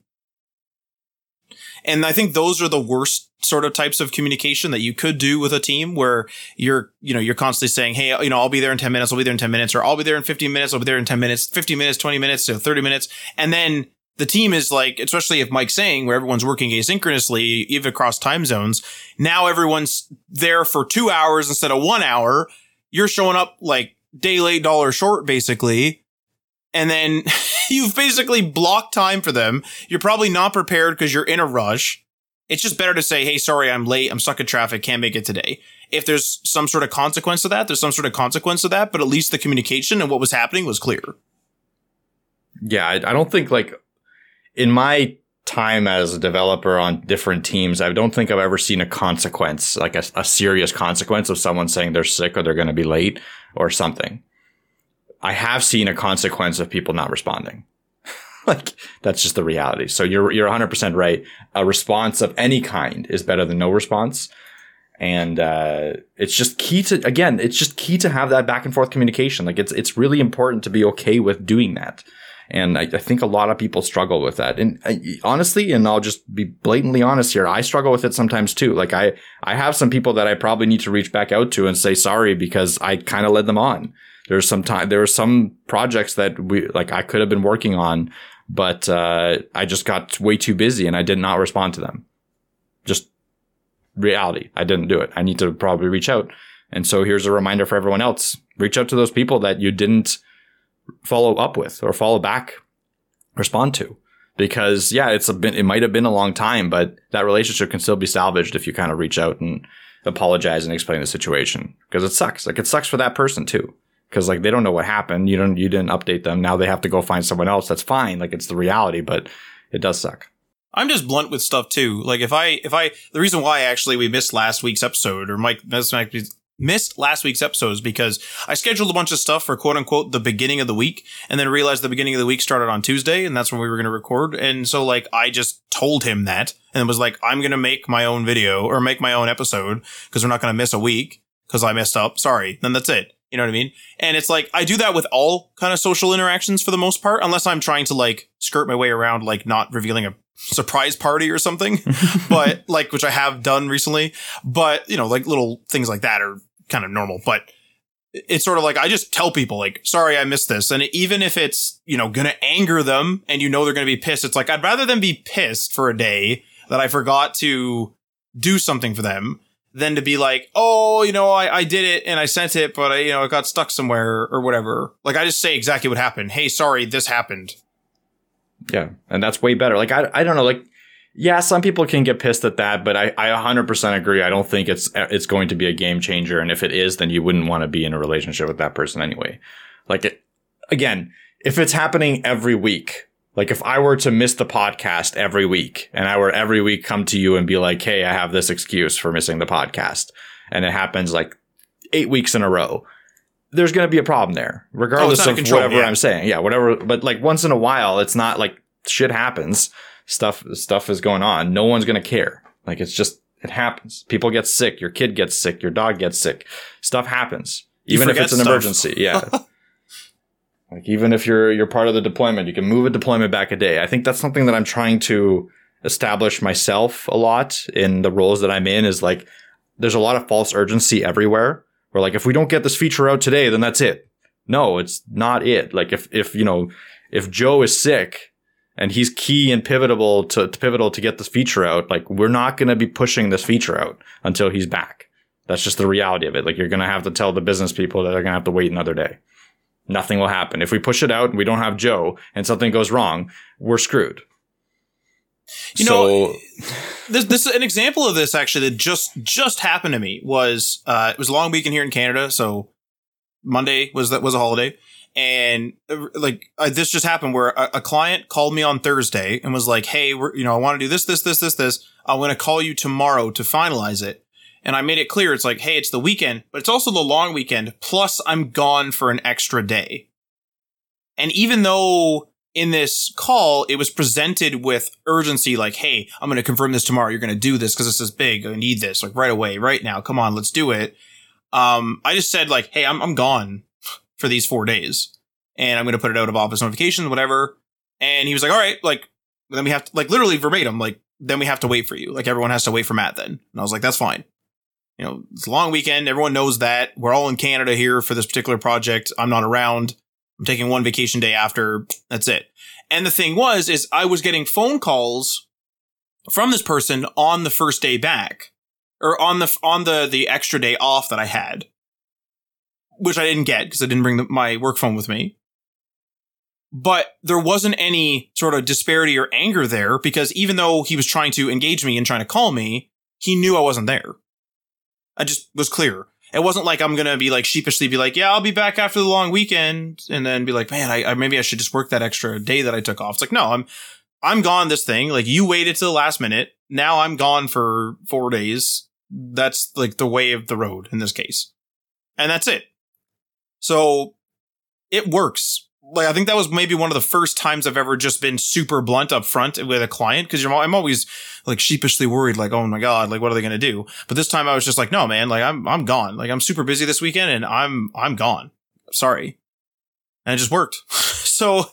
And I think those are the worst sort of types of communication that you could do with a team where you're, you know, you're constantly saying, Hey, you know, I'll be there in 10 minutes. I'll be there in 10 minutes, or I'll be there in 15 minutes. I'll be there in 10 minutes, 50 minutes, 20 minutes, to 30 minutes. And then the team is like, especially if Mike's saying where everyone's working asynchronously, even across time zones, now everyone's there for two hours instead of one hour. You're showing up like day late, dollar short, basically. And then you've basically blocked time for them. You're probably not prepared because you're in a rush. It's just better to say, Hey, sorry, I'm late. I'm stuck in traffic. Can't make it today. If there's some sort of consequence to that, there's some sort of consequence to that, but at least the communication and what was happening was clear. Yeah. I, I don't think like in my time as a developer on different teams, I don't think I've ever seen a consequence, like a, a serious consequence of someone saying they're sick or they're going to be late or something. I have seen a consequence of people not responding. like that's just the reality. So you're you're 100% right. A response of any kind is better than no response. And uh, it's just key to again, it's just key to have that back and forth communication. Like it's it's really important to be okay with doing that. And I, I, think a lot of people struggle with that. And uh, honestly, and I'll just be blatantly honest here, I struggle with it sometimes too. Like I, I have some people that I probably need to reach back out to and say sorry because I kind of led them on. There's some time, there were some projects that we, like I could have been working on, but, uh, I just got way too busy and I did not respond to them. Just reality. I didn't do it. I need to probably reach out. And so here's a reminder for everyone else. Reach out to those people that you didn't, follow up with or follow back, respond to. Because yeah, it's a been, it might have been a long time, but that relationship can still be salvaged if you kind of reach out and apologize and explain the situation. Because it sucks. Like it sucks for that person too. Because like they don't know what happened. You don't, you didn't update them. Now they have to go find someone else. That's fine. Like it's the reality, but it does suck. I'm just blunt with stuff too. Like if I, if I, the reason why actually we missed last week's episode or Mike, missed last week's episodes because I scheduled a bunch of stuff for quote unquote the beginning of the week and then realized the beginning of the week started on Tuesday and that's when we were going to record. And so like I just told him that and was like, I'm going to make my own video or make my own episode because we're not going to miss a week because I messed up. Sorry. Then that's it. You know what I mean? And it's like I do that with all kind of social interactions for the most part, unless I'm trying to like skirt my way around like not revealing a surprise party or something, but like, which I have done recently, but you know, like little things like that are kind of normal, but it's sort of like I just tell people like, sorry, I missed this. And even if it's, you know, to anger them and you know they're to be pissed, it's like, I'd rather them be pissed for a day that I forgot to do something for them than to be like, oh, you know, I, I did it and I sent it, but I, you know, it got stuck somewhere or whatever. Like I just say exactly what happened. Hey, sorry, this happened. Yeah. And that's way better. Like, I, I don't know, like, yeah, some people can get pissed at that, but I, I 100% agree. I don't think it's it's going to be a game changer, and if it is, then you wouldn't want to be in a relationship with that person anyway. Like, it, again, if it's happening every week, like if I were to miss the podcast every week, and I were every week come to you and be like, "Hey, I have this excuse for missing the podcast," and it happens like eight weeks in a row, there's going to be a problem there, regardless of of control, whatever yeah. I'm saying. Yeah, whatever. But like once in a while, it's not like shit happens. Stuff stuff is going on. No one's going to care. Like it's just it happens. People get sick. Your kid gets sick. Your dog gets sick. Stuff happens. Even if it's an stuff. emergency. Yeah. like even if you're you're part of the deployment, you can move a deployment back a day. I think that's something that I'm trying to establish myself a lot in the roles that I'm in is like there's a lot of false urgency everywhere. Where like if we don't get this feature out today, then that's it. No, it's not it. Like if if you know if Joe is sick and he's key and pivotal to, to pivotal to get this feature out, like we're not going to be pushing this feature out until he's back. That's just the reality of it. Like you're going to have to tell the business people that they're going to have to wait another day. Nothing will happen. If we push it out and we don't have Joe and something goes wrong, we're screwed. You so, know, this this is an example of this actually that just just happened to me was uh it was a long weekend here in Canada, so Monday was that was a holiday, and uh, like uh, this just happened where a, a client called me on Thursday and was like, "Hey, we're, you know, I want to do this, this, this, this, this. I'm going to call you tomorrow to finalize it." And I made it clear it's like, "Hey, it's the weekend, but it's also the long weekend. Plus, I'm gone for an extra day." And even though in this call, it was presented with urgency, like, hey, I'm going to confirm this tomorrow. You're going to do this because this is big. I need this like right away, right now. Come on, let's do it. Um, I just said like, hey, I'm, I'm gone for these four days and I'm going to put it out of office notifications, whatever. And he was like, all right, like, then we have to, like, literally verbatim, like, then we have to wait for you. Like, everyone has to wait for Matt then. And I was like, that's fine. You know, it's a long weekend. Everyone knows that. We're all in Canada here for this particular project. I'm not around. I'm taking one vacation day after. That's it. And the thing was, is I was getting phone calls from this person on the first day back or on the, on the, the extra day off that I had, which I didn't get because I didn't bring the, my work phone with me. But there wasn't any sort of disparity or anger there because even though he was trying to engage me and trying to call me, he knew I wasn't there. I just was clear. It wasn't like I'm gonna be like sheepishly be like, yeah, I'll be back after the long weekend, and then be like, man, I, I maybe I should just work that extra day that I took off. It's like, no, I'm I'm gone. This thing, like you waited to the last minute. Now I'm gone for four days. That's like the way of the road in this case, and that's it. So it works. Like I think that was maybe one of the first times I've ever just been super blunt up front with a client because I'm always like sheepishly worried, like, oh my god, like what are they gonna do? But this time I was just like, no, man, like I'm I'm gone. Like I'm super busy this weekend and I'm I'm gone. Sorry, and it just worked. so,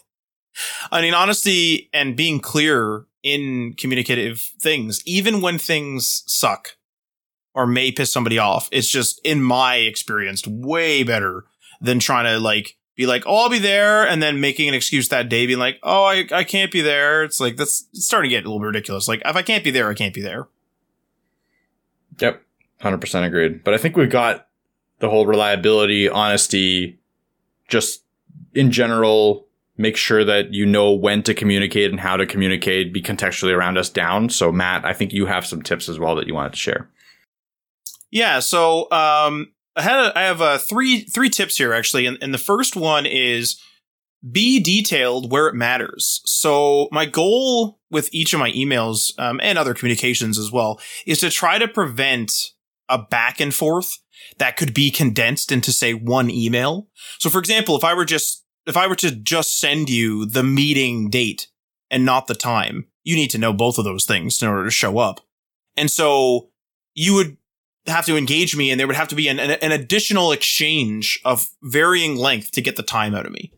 I mean, honesty and being clear in communicative things, even when things suck or may piss somebody off, it's just in my experience way better than trying to like be like, oh, I'll be there, and then making an excuse that day, being like, oh, I, I can't be there. It's like that's it's starting to get a little bit ridiculous. Like, if I can't be there, I can't be there. Yep, hundred percent agreed. But I think we've got the whole reliability, honesty, just in general. Make sure that you know when to communicate and how to communicate. Be contextually around us down. So, Matt, I think you have some tips as well that you wanted to share. Yeah. So, um, I had a, I have uh, three three tips here actually, and, and the first one is be detailed where it matters. So my goal with each of my emails um, and other communications as well is to try to prevent a back and forth that could be condensed into say one email. So for example, if I were just if I were to just send you the meeting date and not the time, you need to know both of those things in order to show up. And so you would have to engage me and there would have to be an, an, an additional exchange of varying length to get the time out of me.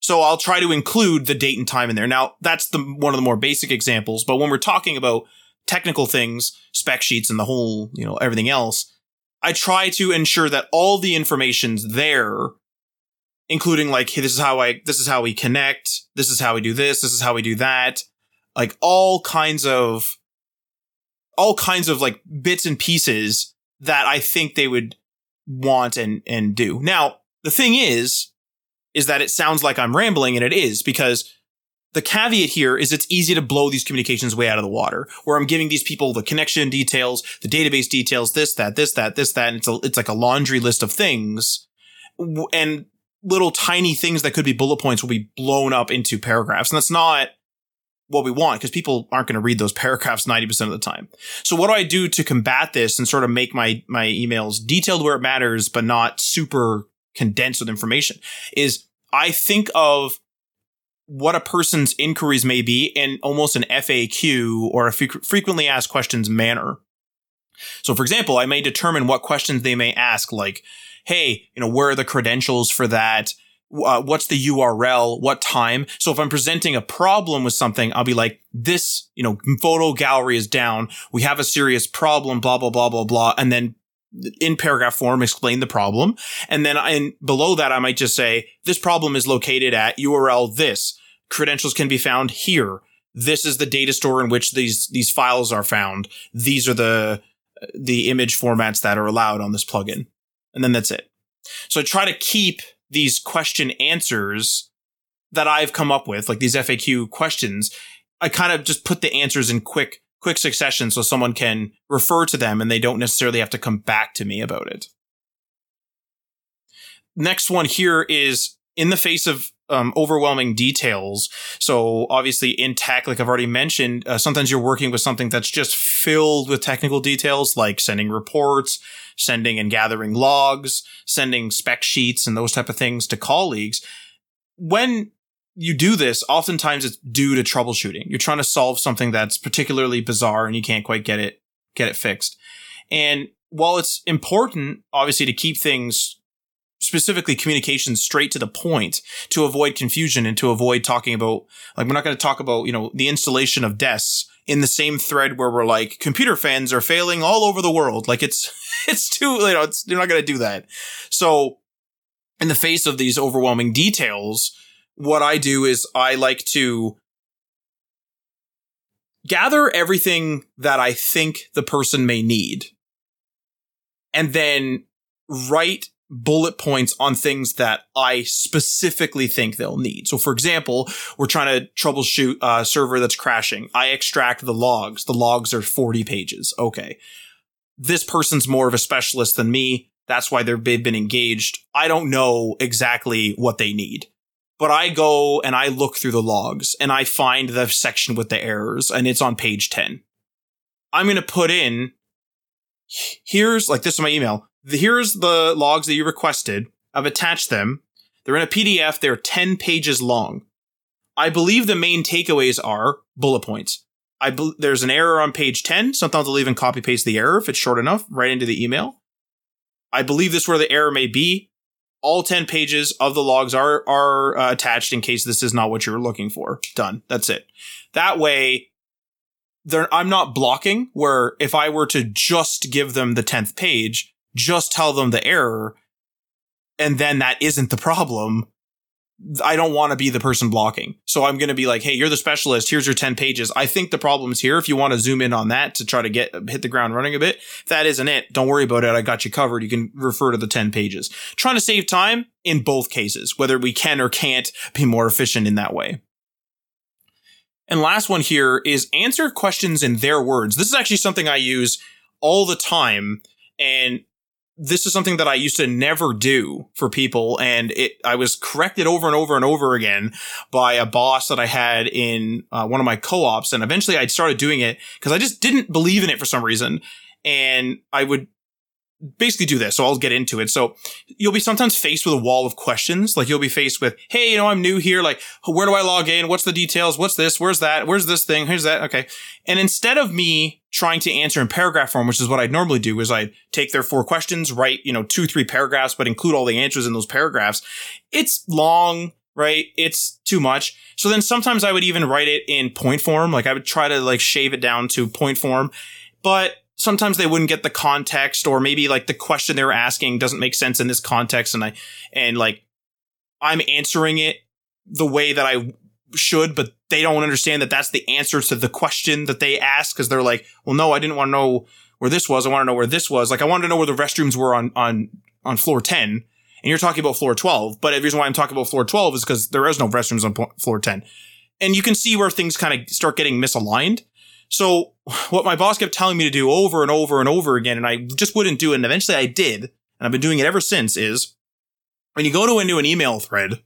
So I'll try to include the date and time in there. Now that's the one of the more basic examples, but when we're talking about technical things, spec sheets and the whole, you know, everything else, I try to ensure that all the information's there, including like, hey, this is how I, this is how we connect. This is how we do this. This is how we do that. Like all kinds of, all kinds of like bits and pieces that I think they would want and, and do. Now, the thing is, is that it sounds like I'm rambling and it is because the caveat here is it's easy to blow these communications way out of the water where I'm giving these people the connection details, the database details, this, that, this, that, this, that. And it's a, it's like a laundry list of things and little tiny things that could be bullet points will be blown up into paragraphs. And that's not what we want because people aren't going to read those paragraphs 90% of the time. So what do I do to combat this and sort of make my, my emails detailed where it matters, but not super condensed with information is I think of what a person's inquiries may be in almost an FAQ or a frequently asked questions manner. So for example, I may determine what questions they may ask, like, Hey, you know, where are the credentials for that? Uh, what's the URL? What time? So if I'm presenting a problem with something, I'll be like, this, you know, photo gallery is down. We have a serious problem, blah, blah, blah, blah, blah. And then in paragraph form explain the problem. And then and below that, I might just say, this problem is located at URL this. Credentials can be found here. This is the data store in which these, these files are found. These are the, the image formats that are allowed on this plugin. And then that's it. So I try to keep these question answers that I've come up with, like these FAQ questions. I kind of just put the answers in quick quick succession so someone can refer to them and they don't necessarily have to come back to me about it. Next one here is in the face of um, overwhelming details. So obviously in tech, like I've already mentioned, uh, sometimes you're working with something that's just filled with technical details, like sending reports, sending and gathering logs, sending spec sheets and those type of things to colleagues. When you do this, oftentimes it's due to troubleshooting. You're trying to solve something that's particularly bizarre and you can't quite get it, get it fixed. And while it's important, obviously, to keep things specifically communication straight to the point to avoid confusion and to avoid talking about, like, we're not going to talk about, you know, the installation of desks in the same thread where we're like, computer fans are failing all over the world. Like it's, it's too, you know, it's, you're not going to do that. So in the face of these overwhelming details, what I do is I like to gather everything that I think the person may need and then write bullet points on things that I specifically think they'll need. So for example, we're trying to troubleshoot a server that's crashing. I extract the logs. The logs are 40 pages. Okay. This person's more of a specialist than me. That's why they've been engaged. I don't know exactly what they need but I go and I look through the logs and I find the section with the errors and it's on page 10. I'm going to put in here's like this is my email. Here's the logs that you requested. I've attached them. They're in a PDF. They're 10 pages long. I believe the main takeaways are bullet points. I be- there's an error on page 10. Sometimes I'll even copy paste the error if it's short enough right into the email. I believe this where the error may be all 10 pages of the logs are are uh, attached in case this is not what you're looking for. Done. That's it. That way I'm not blocking where if I were to just give them the 10th page, just tell them the error and then that isn't the problem, I don't want to be the person blocking. So I'm going to be like, Hey, you're the specialist. Here's your 10 pages. I think the problem's here. If you want to zoom in on that to try to get, hit the ground running a bit, if that isn't it. Don't worry about it. I got you covered. You can refer to the 10 pages. Trying to save time in both cases, whether we can or can't be more efficient in that way. And last one here is answer questions in their words. This is actually something I use all the time. And this is something that I used to never do for people. And it, I was corrected over and over and over again by a boss that I had in uh, one of my co-ops. And eventually I started doing it because I just didn't believe in it for some reason. And I would basically do this. So I'll get into it. So you'll be sometimes faced with a wall of questions. Like you'll be faced with, Hey, you know, I'm new here. Like, where do I log in? What's the details? What's this? Where's that? Where's this thing? Here's that. Okay. And instead of me trying to answer in paragraph form, which is what I'd normally do, is I take their four questions, write, you know, two, three paragraphs, but include all the answers in those paragraphs. It's long right? It's too much. So then sometimes I would even write it in point form. Like I would try to like shave it down to point form, but sometimes they wouldn't get the context or maybe like the question they were asking doesn't make sense in this context. And I, and like I'm answering it the way that I should, but they don't understand that that's the answer to the question that they ask because they're like, well, no, I didn't want to know where this was. I want to know where this was. Like I wanted to know where the restrooms were on, on, on floor 10 and you're talking about floor 12. But the reason why I'm talking about floor 12 is because there is no restrooms on floor 10. And you can see where things kind of start getting misaligned. So what my boss kept telling me to do over and over and over again, and I just wouldn't do it. And eventually I did. And I've been doing it ever since is when you go to into an email thread,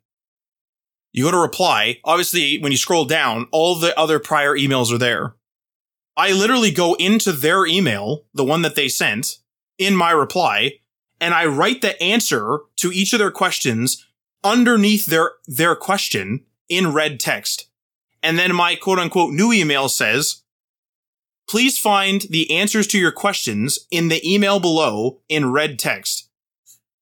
you go to reply. Obviously, when you scroll down, all the other prior emails are there. I literally go into their email, the one that they sent, in my reply, and I write the answer to each of their questions underneath their, their question in red text. And then my quote unquote new email says, please find the answers to your questions in the email below in red text.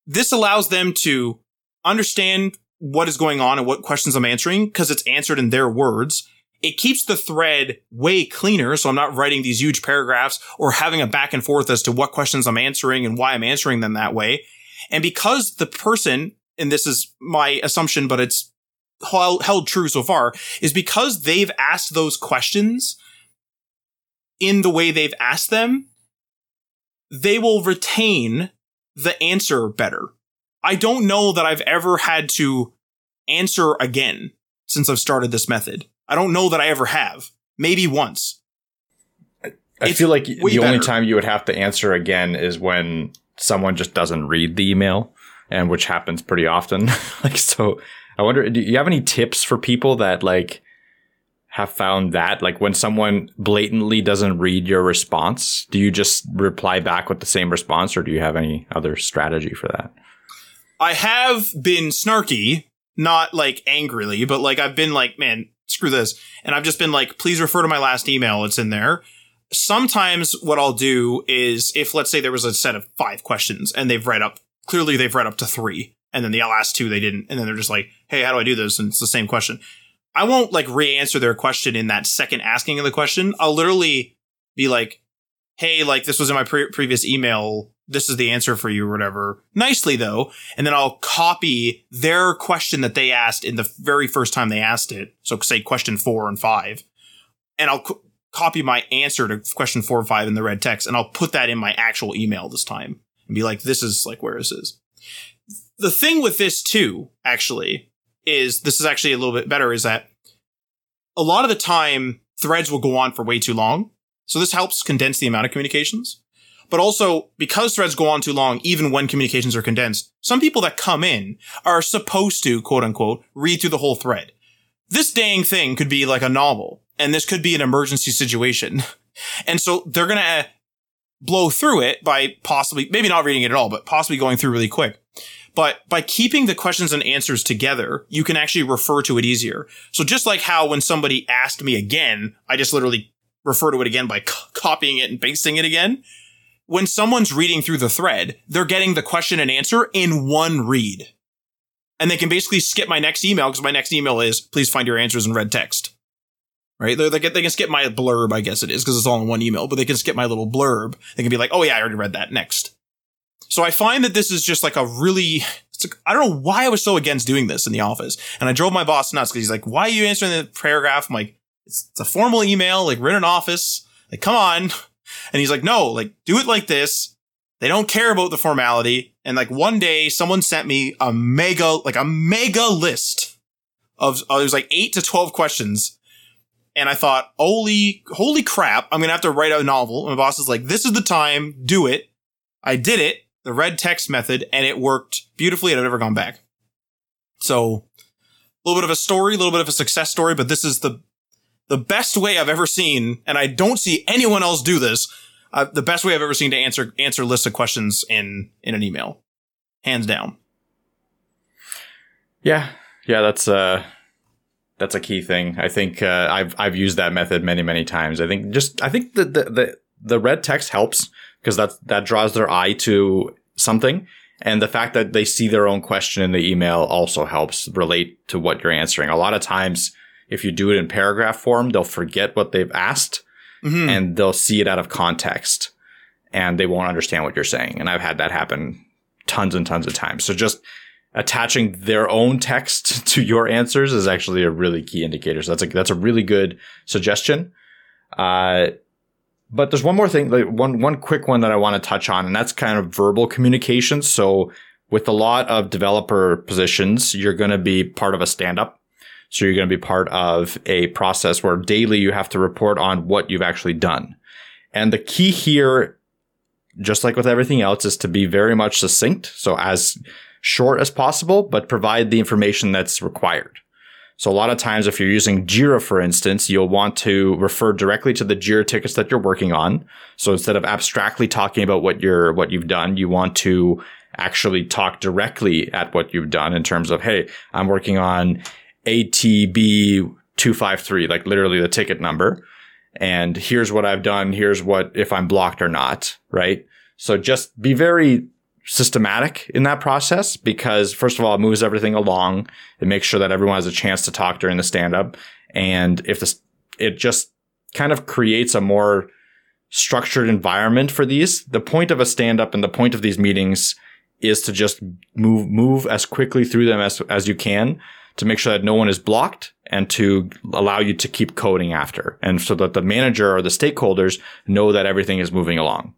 This allows them to understand what is going on and what questions I'm answering because it's answered in their words it keeps the thread way cleaner. So I'm not writing these huge paragraphs or having a back and forth as to what questions I'm answering and why I'm answering them that way. And because the person, and this is my assumption, but it's held true so far, is because they've asked those questions in the way they've asked them, they will retain the answer better. I don't know that I've ever had to answer again since I've started this method. I don't know that I ever have. Maybe once. I it's feel like the better. only time you would have to answer again is when someone just doesn't read the email, and which happens pretty often. like, so I wonder, do you have any tips for people that like have found that like when someone blatantly doesn't read your response, do you just reply back with the same response, or do you have any other strategy for that? I have been snarky, not like angrily, but like I've been like, man, screw this. And I've just been like, please refer to my last email. It's in there. Sometimes what I'll do is if let's say there was a set of five questions and they've read up, clearly they've read up to three and then the last two they didn't. And then they're just like, Hey, how do I do this? And it's the same question. I won't like re-answer their question in that second asking of the question. I'll literally be like, Hey, like this was in my pre- previous email this is the answer for you or whatever nicely though. And then I'll copy their question that they asked in the very first time they asked it. So say question four and five and I'll co- copy my answer to question four and five in the red text and I'll put that in my actual email this time and be like, this is like where this is. The thing with this too, actually, is this is actually a little bit better is that a lot of the time threads will go on for way too long. So this helps condense the amount of communications. But also, because threads go on too long, even when communications are condensed, some people that come in are supposed to, quote unquote, read through the whole thread. This dang thing could be like a novel, and this could be an emergency situation. And so they're gonna uh, blow through it by possibly, maybe not reading it at all, but possibly going through really quick. But by keeping the questions and answers together, you can actually refer to it easier. So just like how when somebody asked me again, I just literally refer to it again by c- copying it and pasting it again when someone's reading through the thread, they're getting the question and answer in one read. And they can basically skip my next email because my next email is please find your answers in red text. Right? They, they, they can skip my blurb, I guess it is, because it's all in one email, but they can skip my little blurb. They can be like, oh yeah, I already read that. Next. So I find that this is just like a really, like, I don't know why I was so against doing this in the office. And I drove my boss nuts because he's like, why are you answering the paragraph? I'm like, it's, it's a formal email, like written in office. Like, come on. And he's like, no, like do it like this. They don't care about the formality. And like one day someone sent me a mega, like a mega list of, uh, there's like eight to 12 questions. And I thought, holy, holy crap. I'm going to have to write a novel. And my boss is like, this is the time. Do it. I did it. The red text method and it worked beautifully and I've never gone back. So a little bit of a story, a little bit of a success story, but this is the the best way I've ever seen, and I don't see anyone else do this. Uh, the best way I've ever seen to answer answer lists of questions in in an email, hands down. Yeah, yeah, that's uh that's a key thing. I think uh, I've I've used that method many many times. I think just I think the the the, the red text helps because that that draws their eye to something, And the fact that they see their own question in the email also helps relate to what you're answering. A lot of times, if you do it in paragraph form, they'll forget what they've asked mm-hmm. and they'll see it out of context and they won't understand what you're saying. And I've had that happen tons and tons of times. So just attaching their own text to your answers is actually a really key indicator. So that's a, that's a really good suggestion. Uh, but there's one more thing, like one, one quick one that I want to touch on, and that's kind of verbal communication. So with a lot of developer positions, you're going to be part of a stand up. So you're going to be part of a process where daily you have to report on what you've actually done. And the key here, just like with everything else, is to be very much succinct. So as short as possible, but provide the information that's required. So a lot of times, if you're using Jira, for instance, you'll want to refer directly to the Jira tickets that you're working on. So instead of abstractly talking about what you're, what you've done, you want to actually talk directly at what you've done in terms of, Hey, I'm working on ATB 253, like literally the ticket number. And here's what I've done. Here's what, if I'm blocked or not. Right. So just be very systematic in that process because first of all, it moves everything along. It makes sure that everyone has a chance to talk during the stand up. And if this, it just kind of creates a more structured environment for these. The point of a stand up and the point of these meetings is to just move, move as quickly through them as, as you can to make sure that no one is blocked and to allow you to keep coding after. And so that the manager or the stakeholders know that everything is moving along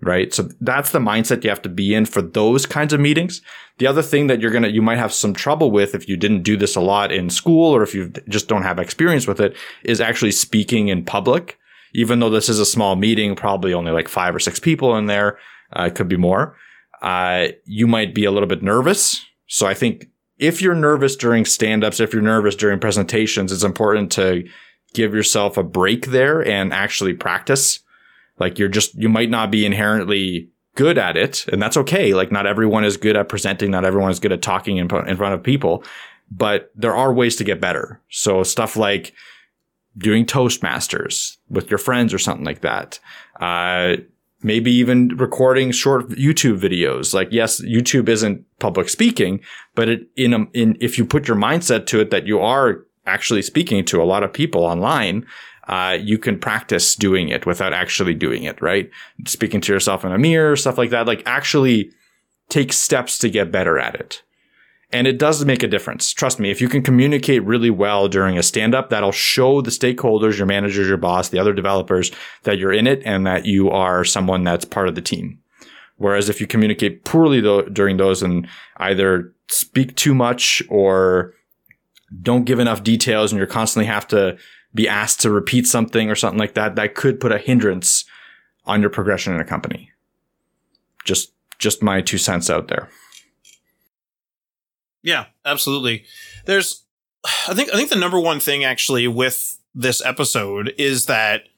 right? So that's the mindset you have to be in for those kinds of meetings. The other thing that you're going to, you might have some trouble with if you didn't do this a lot in school or if you just don't have experience with it is actually speaking in public. Even though this is a small meeting, probably only like five or six people in there, uh, it could be more. Uh, you might be a little bit nervous. So I think if you're nervous during stand-ups, if you're nervous during presentations, it's important to give yourself a break there and actually practice like you're just, you might not be inherently good at it. And that's okay. Like not everyone is good at presenting. Not everyone is good at talking in, in front of people, but there are ways to get better. So stuff like doing Toastmasters with your friends or something like that. Uh, maybe even recording short YouTube videos. Like, yes, YouTube isn't public speaking, but it, in, a, in, if you put your mindset to it that you are actually speaking to a lot of people online, uh, you can practice doing it without actually doing it, right? Speaking to yourself in a mirror, stuff like that. Like actually take steps to get better at it. And it does make a difference. Trust me, if you can communicate really well during a stand up, that'll show the stakeholders, your managers, your boss, the other developers that you're in it and that you are someone that's part of the team. Whereas if you communicate poorly though, during those and either speak too much or don't give enough details and you're constantly have to be asked to repeat something or something like that, that could put a hindrance on your progression in a company. Just, just my two cents out there. Yeah, absolutely. There's, I think, I think the number one thing actually with this episode is that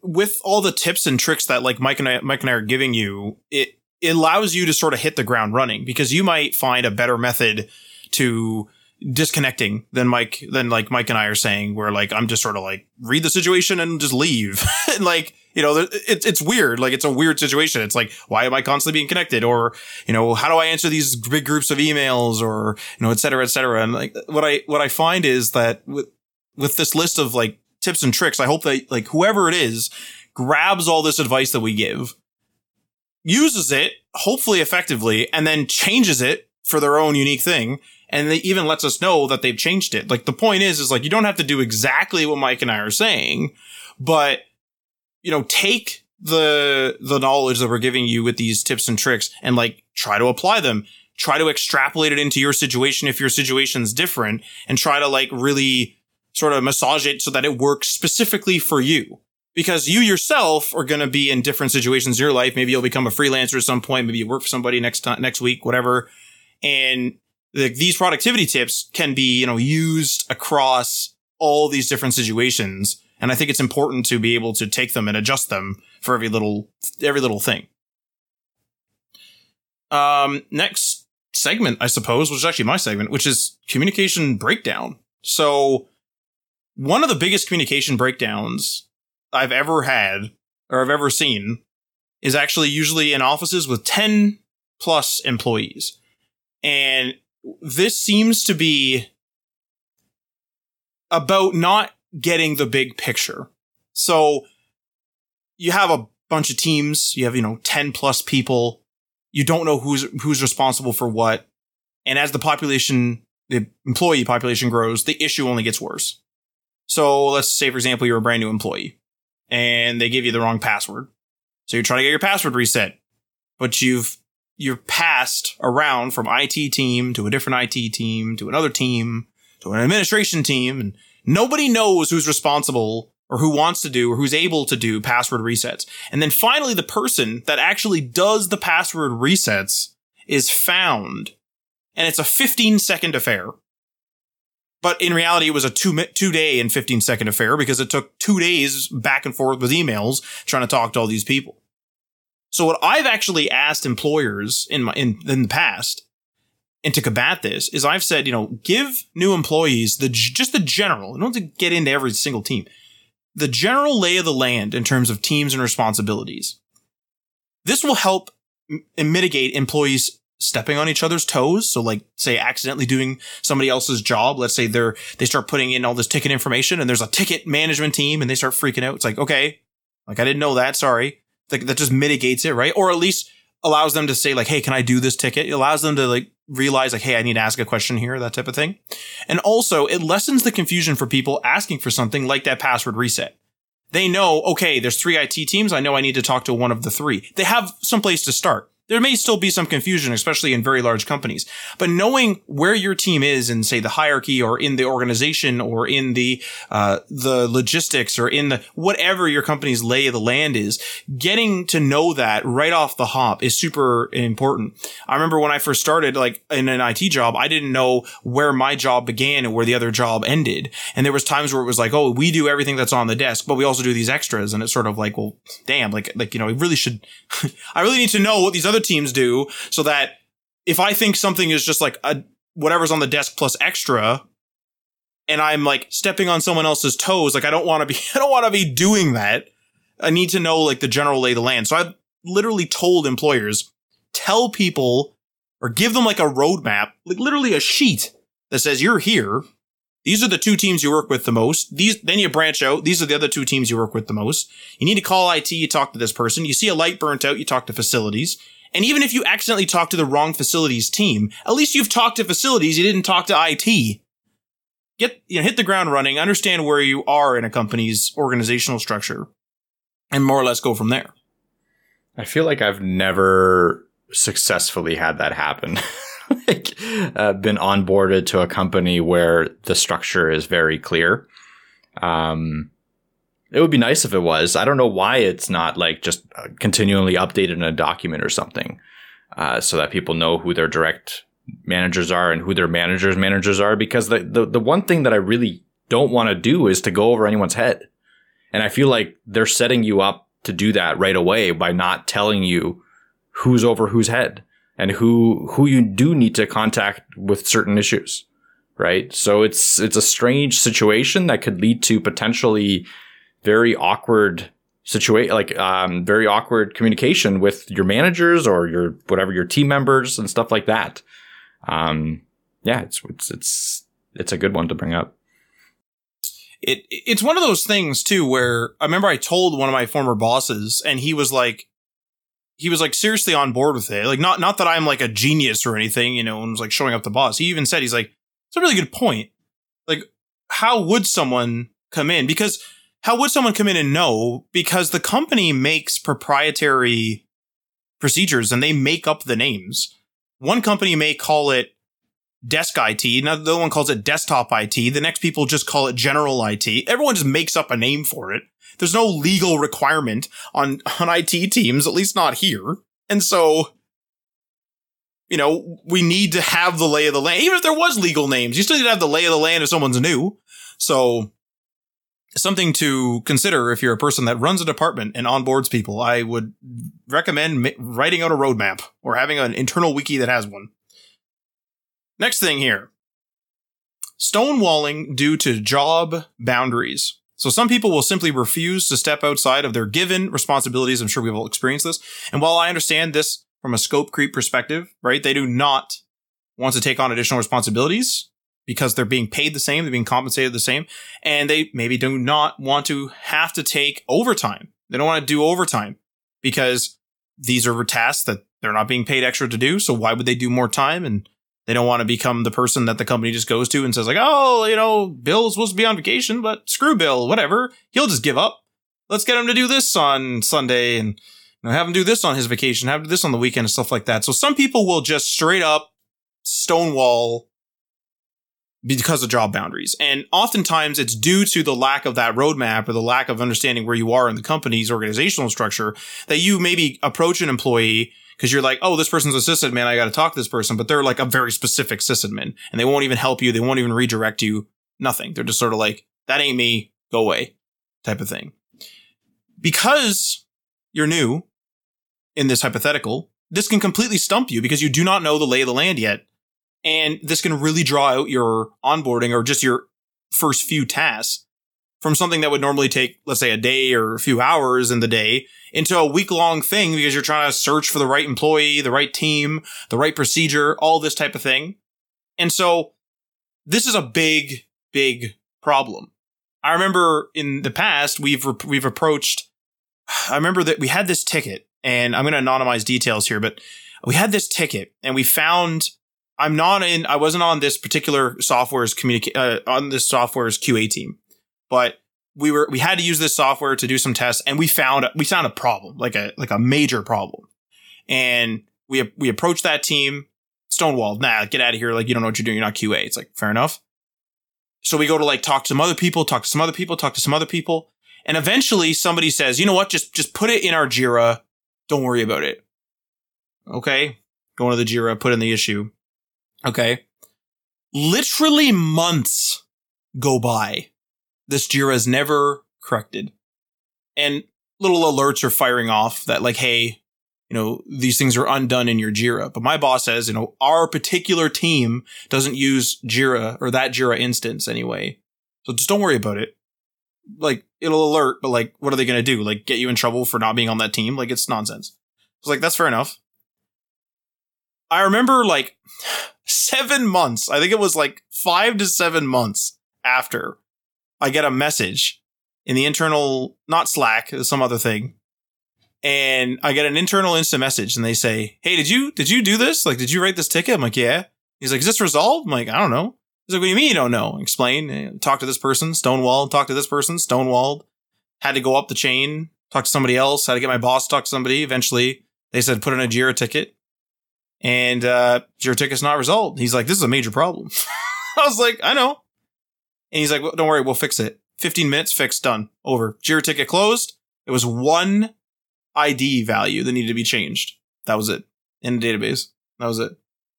with all the tips and tricks that like Mike and I, Mike and I are giving you, it, it allows you to sort of hit the ground running because you might find a better method to disconnecting than Mike than like Mike and I are saying where like I'm just sort of like read the situation and just leave. And like you know it's it's weird. Like it's a weird situation. It's like why am I constantly being connected? Or you know how do I answer these big groups of emails or you know et cetera et cetera? And like what I what I find is that with with this list of like tips and tricks I hope that like whoever it is grabs all this advice that we give uses it hopefully effectively and then changes it for their own unique thing and they even lets us know that they've changed it. Like the point is, is like you don't have to do exactly what Mike and I are saying, but you know, take the the knowledge that we're giving you with these tips and tricks and like try to apply them. Try to extrapolate it into your situation if your situation's different and try to like really sort of massage it so that it works specifically for you. Because you yourself are going to be in different situations in your life. Maybe you'll become a freelancer at some point. Maybe you work for somebody next time, next week, whatever. And the, these productivity tips can be, you know, used across all these different situations. And I think it's important to be able to take them and adjust them for every little, every little thing. Um, next segment, I suppose, which is actually my segment, which is communication breakdown. So one of the biggest communication breakdowns I've ever had or I've ever seen is actually usually in offices with 10 plus employees. And this seems to be about not getting the big picture. So you have a bunch of teams, you have, you know, 10 plus people. You don't know who's who's responsible for what. And as the population, the employee population grows, the issue only gets worse. So let's say, for example, you're a brand new employee and they give you the wrong password. So you're trying to get your password reset, but you've you've passed around from IT team to a different IT team to another team to an administration team and nobody knows who's responsible or who wants to do or who's able to do password resets. And then finally the person that actually does the password resets is found and it's a 15 second affair. But in reality, it was a two, two day and 15 second affair because it took two days back and forth with emails trying to talk to all these people. So what I've actually asked employers in my, in, in the past and to combat this is I've said, you know, give new employees the, just the general, I don't to get into every single team, the general lay of the land in terms of teams and responsibilities. This will help m- mitigate employees stepping on each other's toes. So like say accidentally doing somebody else's job. Let's say they're, they start putting in all this ticket information and there's a ticket management team and they start freaking out. It's like, okay, like I didn't know that. Sorry. Like that just mitigates it, right? Or at least allows them to say like, Hey, can I do this ticket? It allows them to like realize like, Hey, I need to ask a question here, that type of thing. And also it lessens the confusion for people asking for something like that password reset. They know, okay, there's three IT teams. I know I need to talk to one of the three. They have some place to start there may still be some confusion, especially in very large companies. But knowing where your team is in, say, the hierarchy or in the organization or in the uh, the logistics or in the whatever your company's lay of the land is, getting to know that right off the hop is super important. I remember when I first started, like in an IT job, I didn't know where my job began and where the other job ended, and there was times where it was like, oh, we do everything that's on the desk, but we also do these extras, and it's sort of like, well, damn, like like you know, I really should, I really need to know what these other other teams do so that if I think something is just like a whatever's on the desk plus extra and I'm like stepping on someone else's toes, like I don't want to be I don't want to be doing that. I need to know like the general lay of the land. So I've literally told employers, tell people or give them like a roadmap, like literally a sheet that says you're here. These are the two teams you work with the most. These, then you branch out. These are the other two teams you work with the most. You need to call IT, you talk to this person. You see a light burnt out, you talk to facilities. And even if you accidentally talk to the wrong facilities team, at least you've talked to facilities. You didn't talk to IT. Get, you know, hit the ground running, understand where you are in a company's organizational structure and more or less go from there. I feel like I've never successfully had that happen. like, uh, been onboarded to a company where the structure is very clear. Um, it would be nice if it was. I don't know why it's not like just uh, continually updated in a document or something, uh, so that people know who their direct managers are and who their managers' managers are. Because the, the, the one thing that I really don't want to do is to go over anyone's head. And I feel like they're setting you up to do that right away by not telling you who's over whose head and who, who you do need to contact with certain issues. Right. So it's, it's a strange situation that could lead to potentially very awkward situation, like um, very awkward communication with your managers or your whatever your team members and stuff like that. Um, yeah, it's it's it's it's a good one to bring up. It it's one of those things too where I remember I told one of my former bosses and he was like he was like seriously on board with it. Like not not that I'm like a genius or anything, you know, and was like showing up the boss. He even said he's like, it's a really good point. Like, how would someone come in? Because how would someone come in and know? Because the company makes proprietary procedures and they make up the names. One company may call it desk IT, another one calls it desktop IT. The next people just call it general IT. Everyone just makes up a name for it. There's no legal requirement on, on IT teams, at least not here. And so, you know, we need to have the lay of the land. Even if there was legal names, you still need to have the lay of the land if someone's new. So something to consider if you're a person that runs a department and onboards people. I would recommend writing out a roadmap or having an internal wiki that has one. Next thing here. Stonewalling due to job boundaries. So some people will simply refuse to step outside of their given responsibilities. I'm sure we've all experienced this. And while I understand this from a scope creep perspective, right? They do not want to take on additional responsibilities because they're being paid the same, they're being compensated the same, and they maybe do not want to have to take overtime. They don't want to do overtime because these are tasks that they're not being paid extra to do. So why would they do more time? And they don't want to become the person that the company just goes to and says like, oh, you know, Bill's supposed to be on vacation, but screw Bill, whatever. He'll just give up. Let's get him to do this on Sunday and you know, have him do this on his vacation, have him do this on the weekend and stuff like that. So some people will just straight up stonewall because of job boundaries. And oftentimes it's due to the lack of that roadmap or the lack of understanding where you are in the company's organizational structure that you maybe approach an employee because you're like, oh, this person's a sysadmin. I got to talk to this person, but they're like a very specific sysadmin and they won't even help you. They won't even redirect you. Nothing. They're just sort of like, that ain't me. Go away type of thing. Because you're new in this hypothetical, this can completely stump you because you do not know the lay of the land yet. And this can really draw out your onboarding or just your first few tasks from something that would normally take, let's say, a day or a few hours in the day into a week long thing because you're trying to search for the right employee, the right team, the right procedure, all this type of thing. And so this is a big, big problem. I remember in the past, we've, we've approached, I remember that we had this ticket and I'm going to anonymize details here, but we had this ticket and we found I'm not in, I wasn't on this particular software's communicate, uh, on this software's QA team, but we were, we had to use this software to do some tests and we found, we found a problem, like a, like a major problem. And we, we approached that team, stonewalled, nah, get out of here. Like, you don't know what you're doing. You're not QA. It's like, fair enough. So we go to like talk to some other people, talk to some other people, talk to some other people. And eventually somebody says, you know what? Just, just put it in our Jira. Don't worry about it. Okay. Go into the Jira, put in the issue Okay. Literally months go by. This Jira is never corrected. And little alerts are firing off that like, hey, you know, these things are undone in your Jira. But my boss says, you know, our particular team doesn't use Jira or that Jira instance anyway. So just don't worry about it. Like, it'll alert, but like, what are they going to do? Like, get you in trouble for not being on that team? Like, it's nonsense. It's like, that's fair enough. I remember like seven months. I think it was like five to seven months after I get a message in the internal, not Slack, some other thing. And I get an internal instant message and they say, Hey, did you, did you do this? Like, did you write this ticket? I'm like, yeah. He's like, is this resolved? I'm like, I don't know. He's like, what do you mean you don't know? Explain. Eh, talk to this person, stonewalled. Talk to this person, stonewalled. Had to go up the chain, talk to somebody else. Had to get my boss to talk to somebody. Eventually, they said, put in a Jira ticket and uh, your ticket's not resolved. He's like, this is a major problem. I was like, I know. And he's like, well, don't worry, we'll fix it. 15 minutes, fixed, done, over. Jira ticket closed. It was one ID value that needed to be changed. That was it in the database. That was it.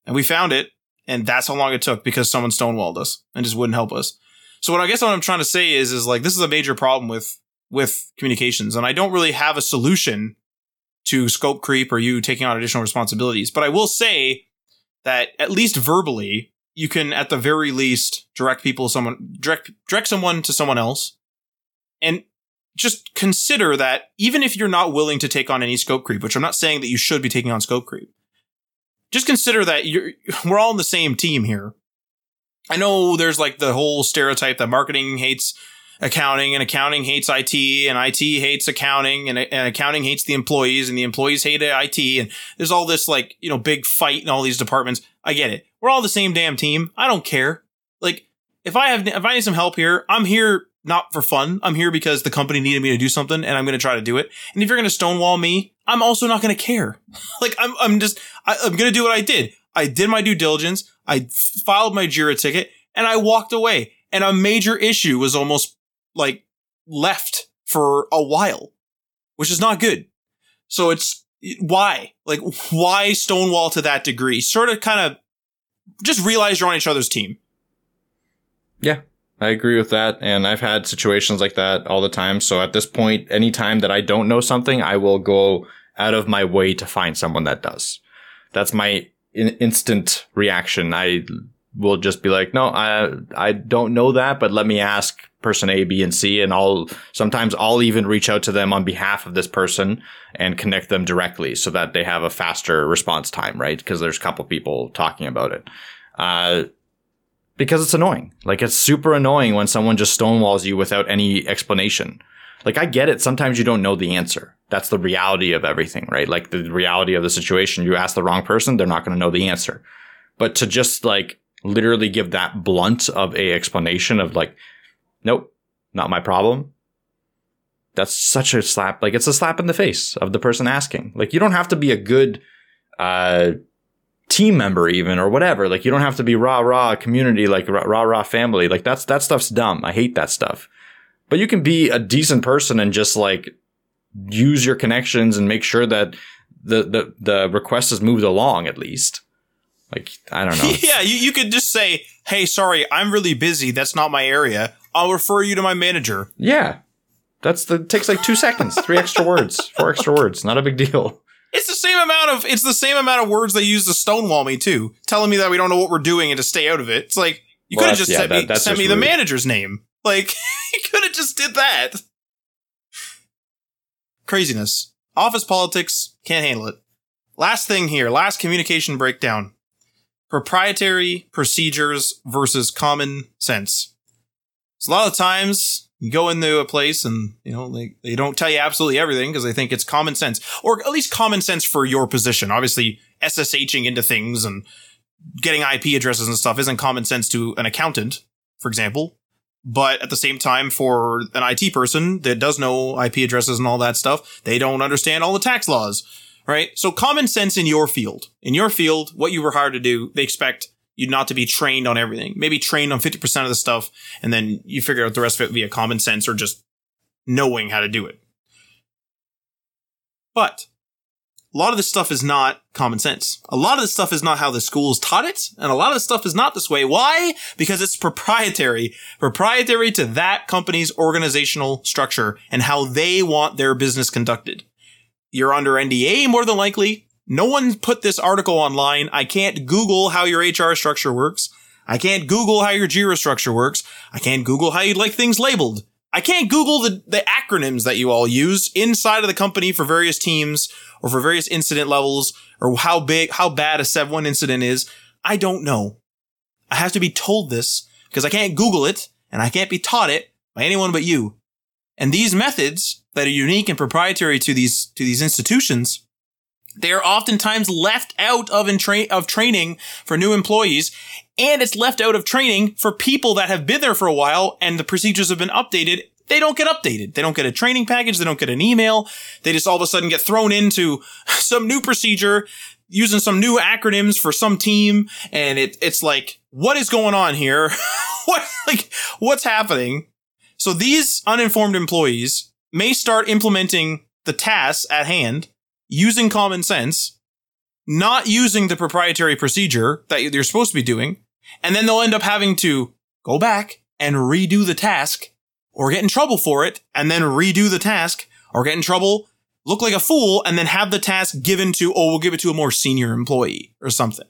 And we found it. And that's how long it took because someone stonewalled us and just wouldn't help us. So what I guess what I'm trying to say is, is like, this is a major problem with, with communications. And I don't really have a solution to scope creep or you taking on additional responsibilities. But I will say that at least verbally, you can at the very least direct people someone direct direct someone to someone else. And just consider that even if you're not willing to take on any scope creep, which I'm not saying that you should be taking on scope creep, just consider that you're we're all in the same team here. I know there's like the whole stereotype that marketing hates accounting and accounting hates IT and IT hates accounting and, and accounting hates the employees and the employees hate IT. And there's all this like, you know, big fight in all these departments. I get it. We're all the same damn team. I don't care. Like if I have, if I need some help here, I'm here not for fun. I'm here because the company needed me to do something and I'm going to try to do it. And if you're going to stonewall me, I'm also not going to care. like I'm, I'm just, I, I'm going to do what I did. I did my due diligence. I filed my JIRA ticket and I walked away. And a major issue was almost like left for a while, which is not good. So it's why, like, why Stonewall to that degree? Sort of kind of just realize you're on each other's team. Yeah, I agree with that. And I've had situations like that all the time. So at this point, anytime that I don't know something, I will go out of my way to find someone that does. That's my in- instant reaction. I will just be like, no, I I don't know that, but let me ask person A, B, and C, and I'll sometimes I'll even reach out to them on behalf of this person and connect them directly so that they have a faster response time, right? Because there's a couple people talking about it. Uh, because it's annoying. Like it's super annoying when someone just stonewalls you without any explanation. Like I get it. Sometimes you don't know the answer. That's the reality of everything, right? Like the reality of the situation. You ask the wrong person, they're not going to know the answer. But to just like literally give that blunt of a explanation of like, nope, not my problem. That's such a slap. Like it's a slap in the face of the person asking. Like you don't have to be a good, uh, team member even or whatever. Like you don't have to be rah rah community, like rah rah, family. Like that's, that stuff's dumb. I hate that stuff. But you can be a decent person and just like use your connections and make sure that the, the, the request is moved along at least. Like, I don't know. yeah, you, you could just say, hey, sorry, I'm really busy. That's not my area. I'll refer you to my manager. Yeah. That's the takes like two seconds, three extra words, four extra words. Not a big deal. It's the same amount of it's the same amount of words they use to stonewall me too, telling me that we don't know what we're doing and to stay out of it. It's like you Well, could have just yeah, sent me, that- that's sent me the manager's name. Like you could have just did that. Craziness. Office politics can't handle it. Last thing here, last communication breakdown. Proprietary procedures versus common sense. So a lot of times you go into a place and you know they, they don't tell you absolutely everything because they think it's common sense or at least common sense for your position. Obviously sshing into things and getting ip addresses and stuff isn't common sense to an accountant for example. But at the same time for an it person that does know ip addresses and all that stuff they don't understand all the tax laws right so common sense in your field in your field what you were hired to do they expect you not to be trained on everything maybe trained on 50% of the stuff and then you figure out the rest of it via common sense or just knowing how to do it. But a lot of this stuff is not common sense. A lot of this stuff is not how the schools taught it, and a lot of this stuff is not this way. Why? Because it's proprietary, proprietary to that company's organizational structure and how they want their business conducted. You're under NDA more than likely. No one put this article online. I can't Google how your HR structure works. I can't Google how your JIRA structure works. I can't Google how you'd like things labeled. I can't Google the, the acronyms that you all use inside of the company for various teams or for various incident levels or how big, how bad a 7-1 incident is. I don't know. I have to be told this because I can't Google it and I can't be taught it by anyone but you. And these methods that are unique and proprietary to these, to these institutions, they are oftentimes left out of, entra- of training for new employees and it's left out of training for people that have been there for a while and the procedures have been updated. They don't get updated. They don't get a training package. They don't get an email. They just all of a sudden get thrown into some new procedure using some new acronyms for some team. And it, it's like, what is going on here? what, like, what's happening? So these uninformed employees may start implementing the tasks at hand using common sense, not using the proprietary procedure that you're supposed to be doing. And then they'll end up having to go back and redo the task or get in trouble for it and then redo the task or get in trouble, look like a fool and then have the task given to, oh, we'll give it to a more senior employee or something.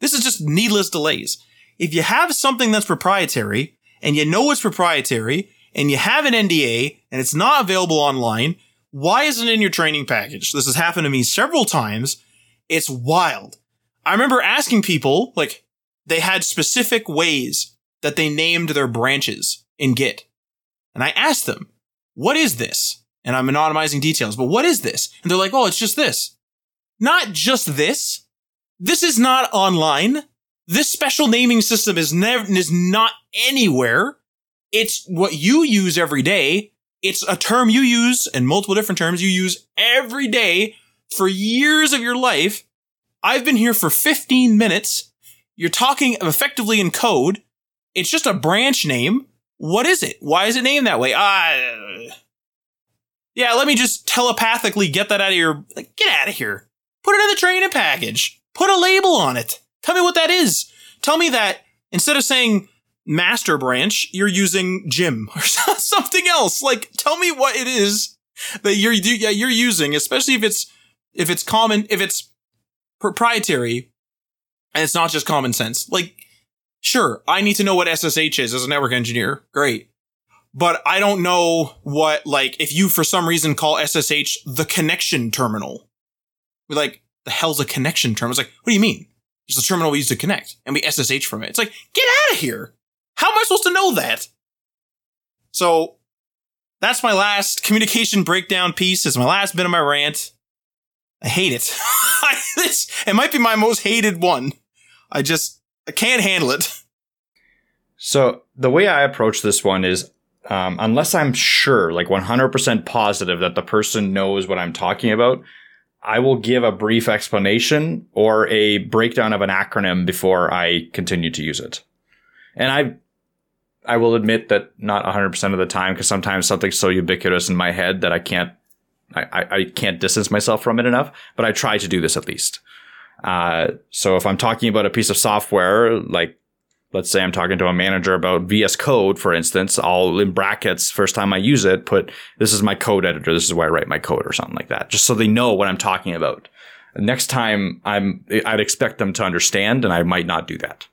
This is just needless delays. If you have something that's proprietary and you know it's proprietary and you have an NDA and it's not available online, why isn't it in your training package? This has happened to me several times. It's wild. I remember asking people, like, they had specific ways that they named their branches in Git. And I asked them, what is this? And I'm anonymizing details, but what is this? And they're like, oh, it's just this. Not just this. This is not online. This special naming system is never, is not anywhere. It's what you use every day. It's a term you use and multiple different terms you use every day for years of your life. I've been here for 15 minutes. You're talking effectively in code. It's just a branch name. What is it? Why is it named that way? Ah, yeah, let me just telepathically get that out of your, like, get out of here. Put it in the training package. Put a label on it. Tell me what that is. Tell me that instead of saying master branch, you're using Jim or something else. Like, tell me what it is that you're, yeah, you're using, especially if it's, if it's common, if it's proprietary and it's not just common sense. Like, Sure, I need to know what SSH is as a network engineer. Great. But I don't know what, like, if you for some reason call SSH the connection terminal. We're like, the hell's a connection terminal? It's like, what do you mean? It's the terminal we use to connect and we SSH from it. It's like, get out of here. How am I supposed to know that? So that's my last communication breakdown piece. It's my last bit of my rant. I hate it. this, it might be my most hated one. I just, I can't handle it. So the way I approach this one is, um, unless I'm sure, like 100% positive that the person knows what I'm talking about, I will give a brief explanation or a breakdown of an acronym before I continue to use it. And I, I will admit that not 100% of the time, because sometimes something's so ubiquitous in my head that I can't, I, I, can't distance myself from it enough, but I try to do this at least. Uh, so if I'm talking about a piece of software, like let's say I'm talking to a manager about VS Code, for instance, I'll in brackets first time I use it, put this is my code editor. This is where I write my code or something like that, just so they know what I'm talking about. Next time I'm, I'd expect them to understand and I might not do that.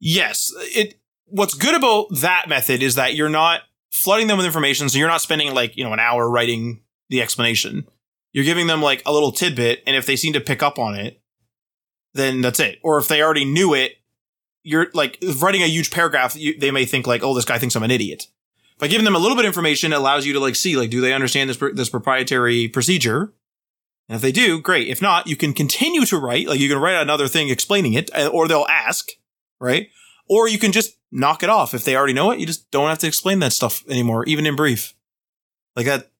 Yes. It, what's good about that method is that you're not flooding them with information. So you're not spending like, you know, an hour writing the explanation. You're giving them like a little tidbit. And if they seem to pick up on it, then that's it. Or if they already knew it, you're like writing a huge paragraph. You, they may think like, oh, this guy thinks I'm an idiot. By giving them a little bit of information, it allows you to like see like, do they understand this this proprietary procedure? And if they do, great. If not, you can continue to write. Like you can write another thing explaining it, uh, or they'll ask, right? Or you can just knock it off if they already know it. You just don't have to explain that stuff anymore, even in brief. Like that.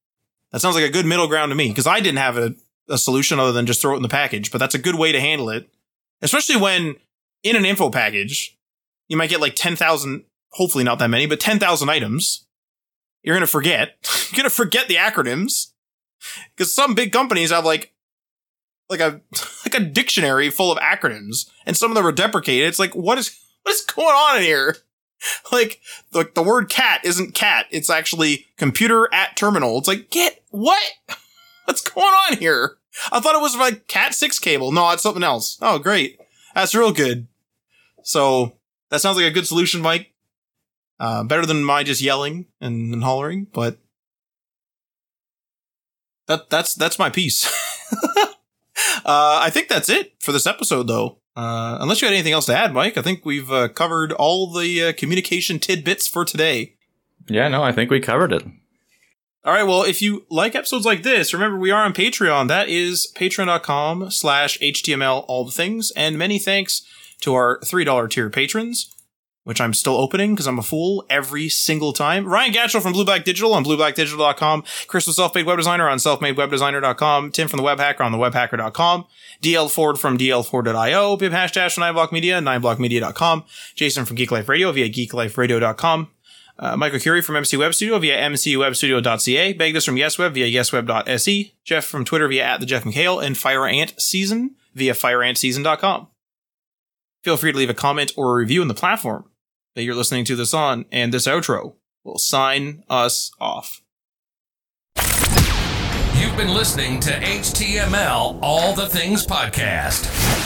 That sounds like a good middle ground to me because I didn't have a, a solution other than just throw it in the package. But that's a good way to handle it especially when in an info package, you might get like 10,000, hopefully not that many, but 10,000 items. You're going to forget. You're going to forget the acronyms because some big companies have like, like a, like a dictionary full of acronyms and some of them are deprecated. It's like, what is, what is going on in here? Like, the, the word cat isn't cat. It's actually computer at terminal. It's like, get what? What's going on here? I thought it was like Cat 6 cable. No, it's something else. Oh, great. That's real good. So that sounds like a good solution, Mike. Uh, better than my just yelling and, and hollering, but that that's that's my piece. Uh, I think that's it for this episode, though. Uh, unless you had anything else to add, Mike, I think we've uh, covered all the uh, communication tidbits for today. Yeah, no, I think we covered it. All right. Well, if you like episodes like this, remember we are on Patreon. That is patreon.com slash HTML all the things. And many thanks to our $3 tier patrons, which I'm still opening because I'm a fool every single time. Ryan Gatchell from Blue Black Digital on blueblackdigital.com. Chris the Self-Made Web Designer on selfmadewebdesigner.com. Tim from the web hacker on the webhacker.com. DL Ford from dlford.io. Bib Hashtag 9block Media, 9blockmedia.com. Jason from Geek Life Radio via geekliferadio.com. Uh, Michael Curie from MC Web Studio via mcwebstudio.ca. Bagdus from YesWeb via yesweb.se. Jeff from Twitter via at the Jeff McHale. And Fire Ant Season via fireantseason.com. Feel free to leave a comment or a review in the platform that you're listening to this on, and this outro will sign us off. You've been listening to HTML All the Things Podcast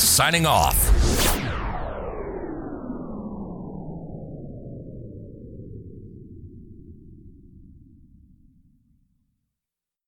signing off.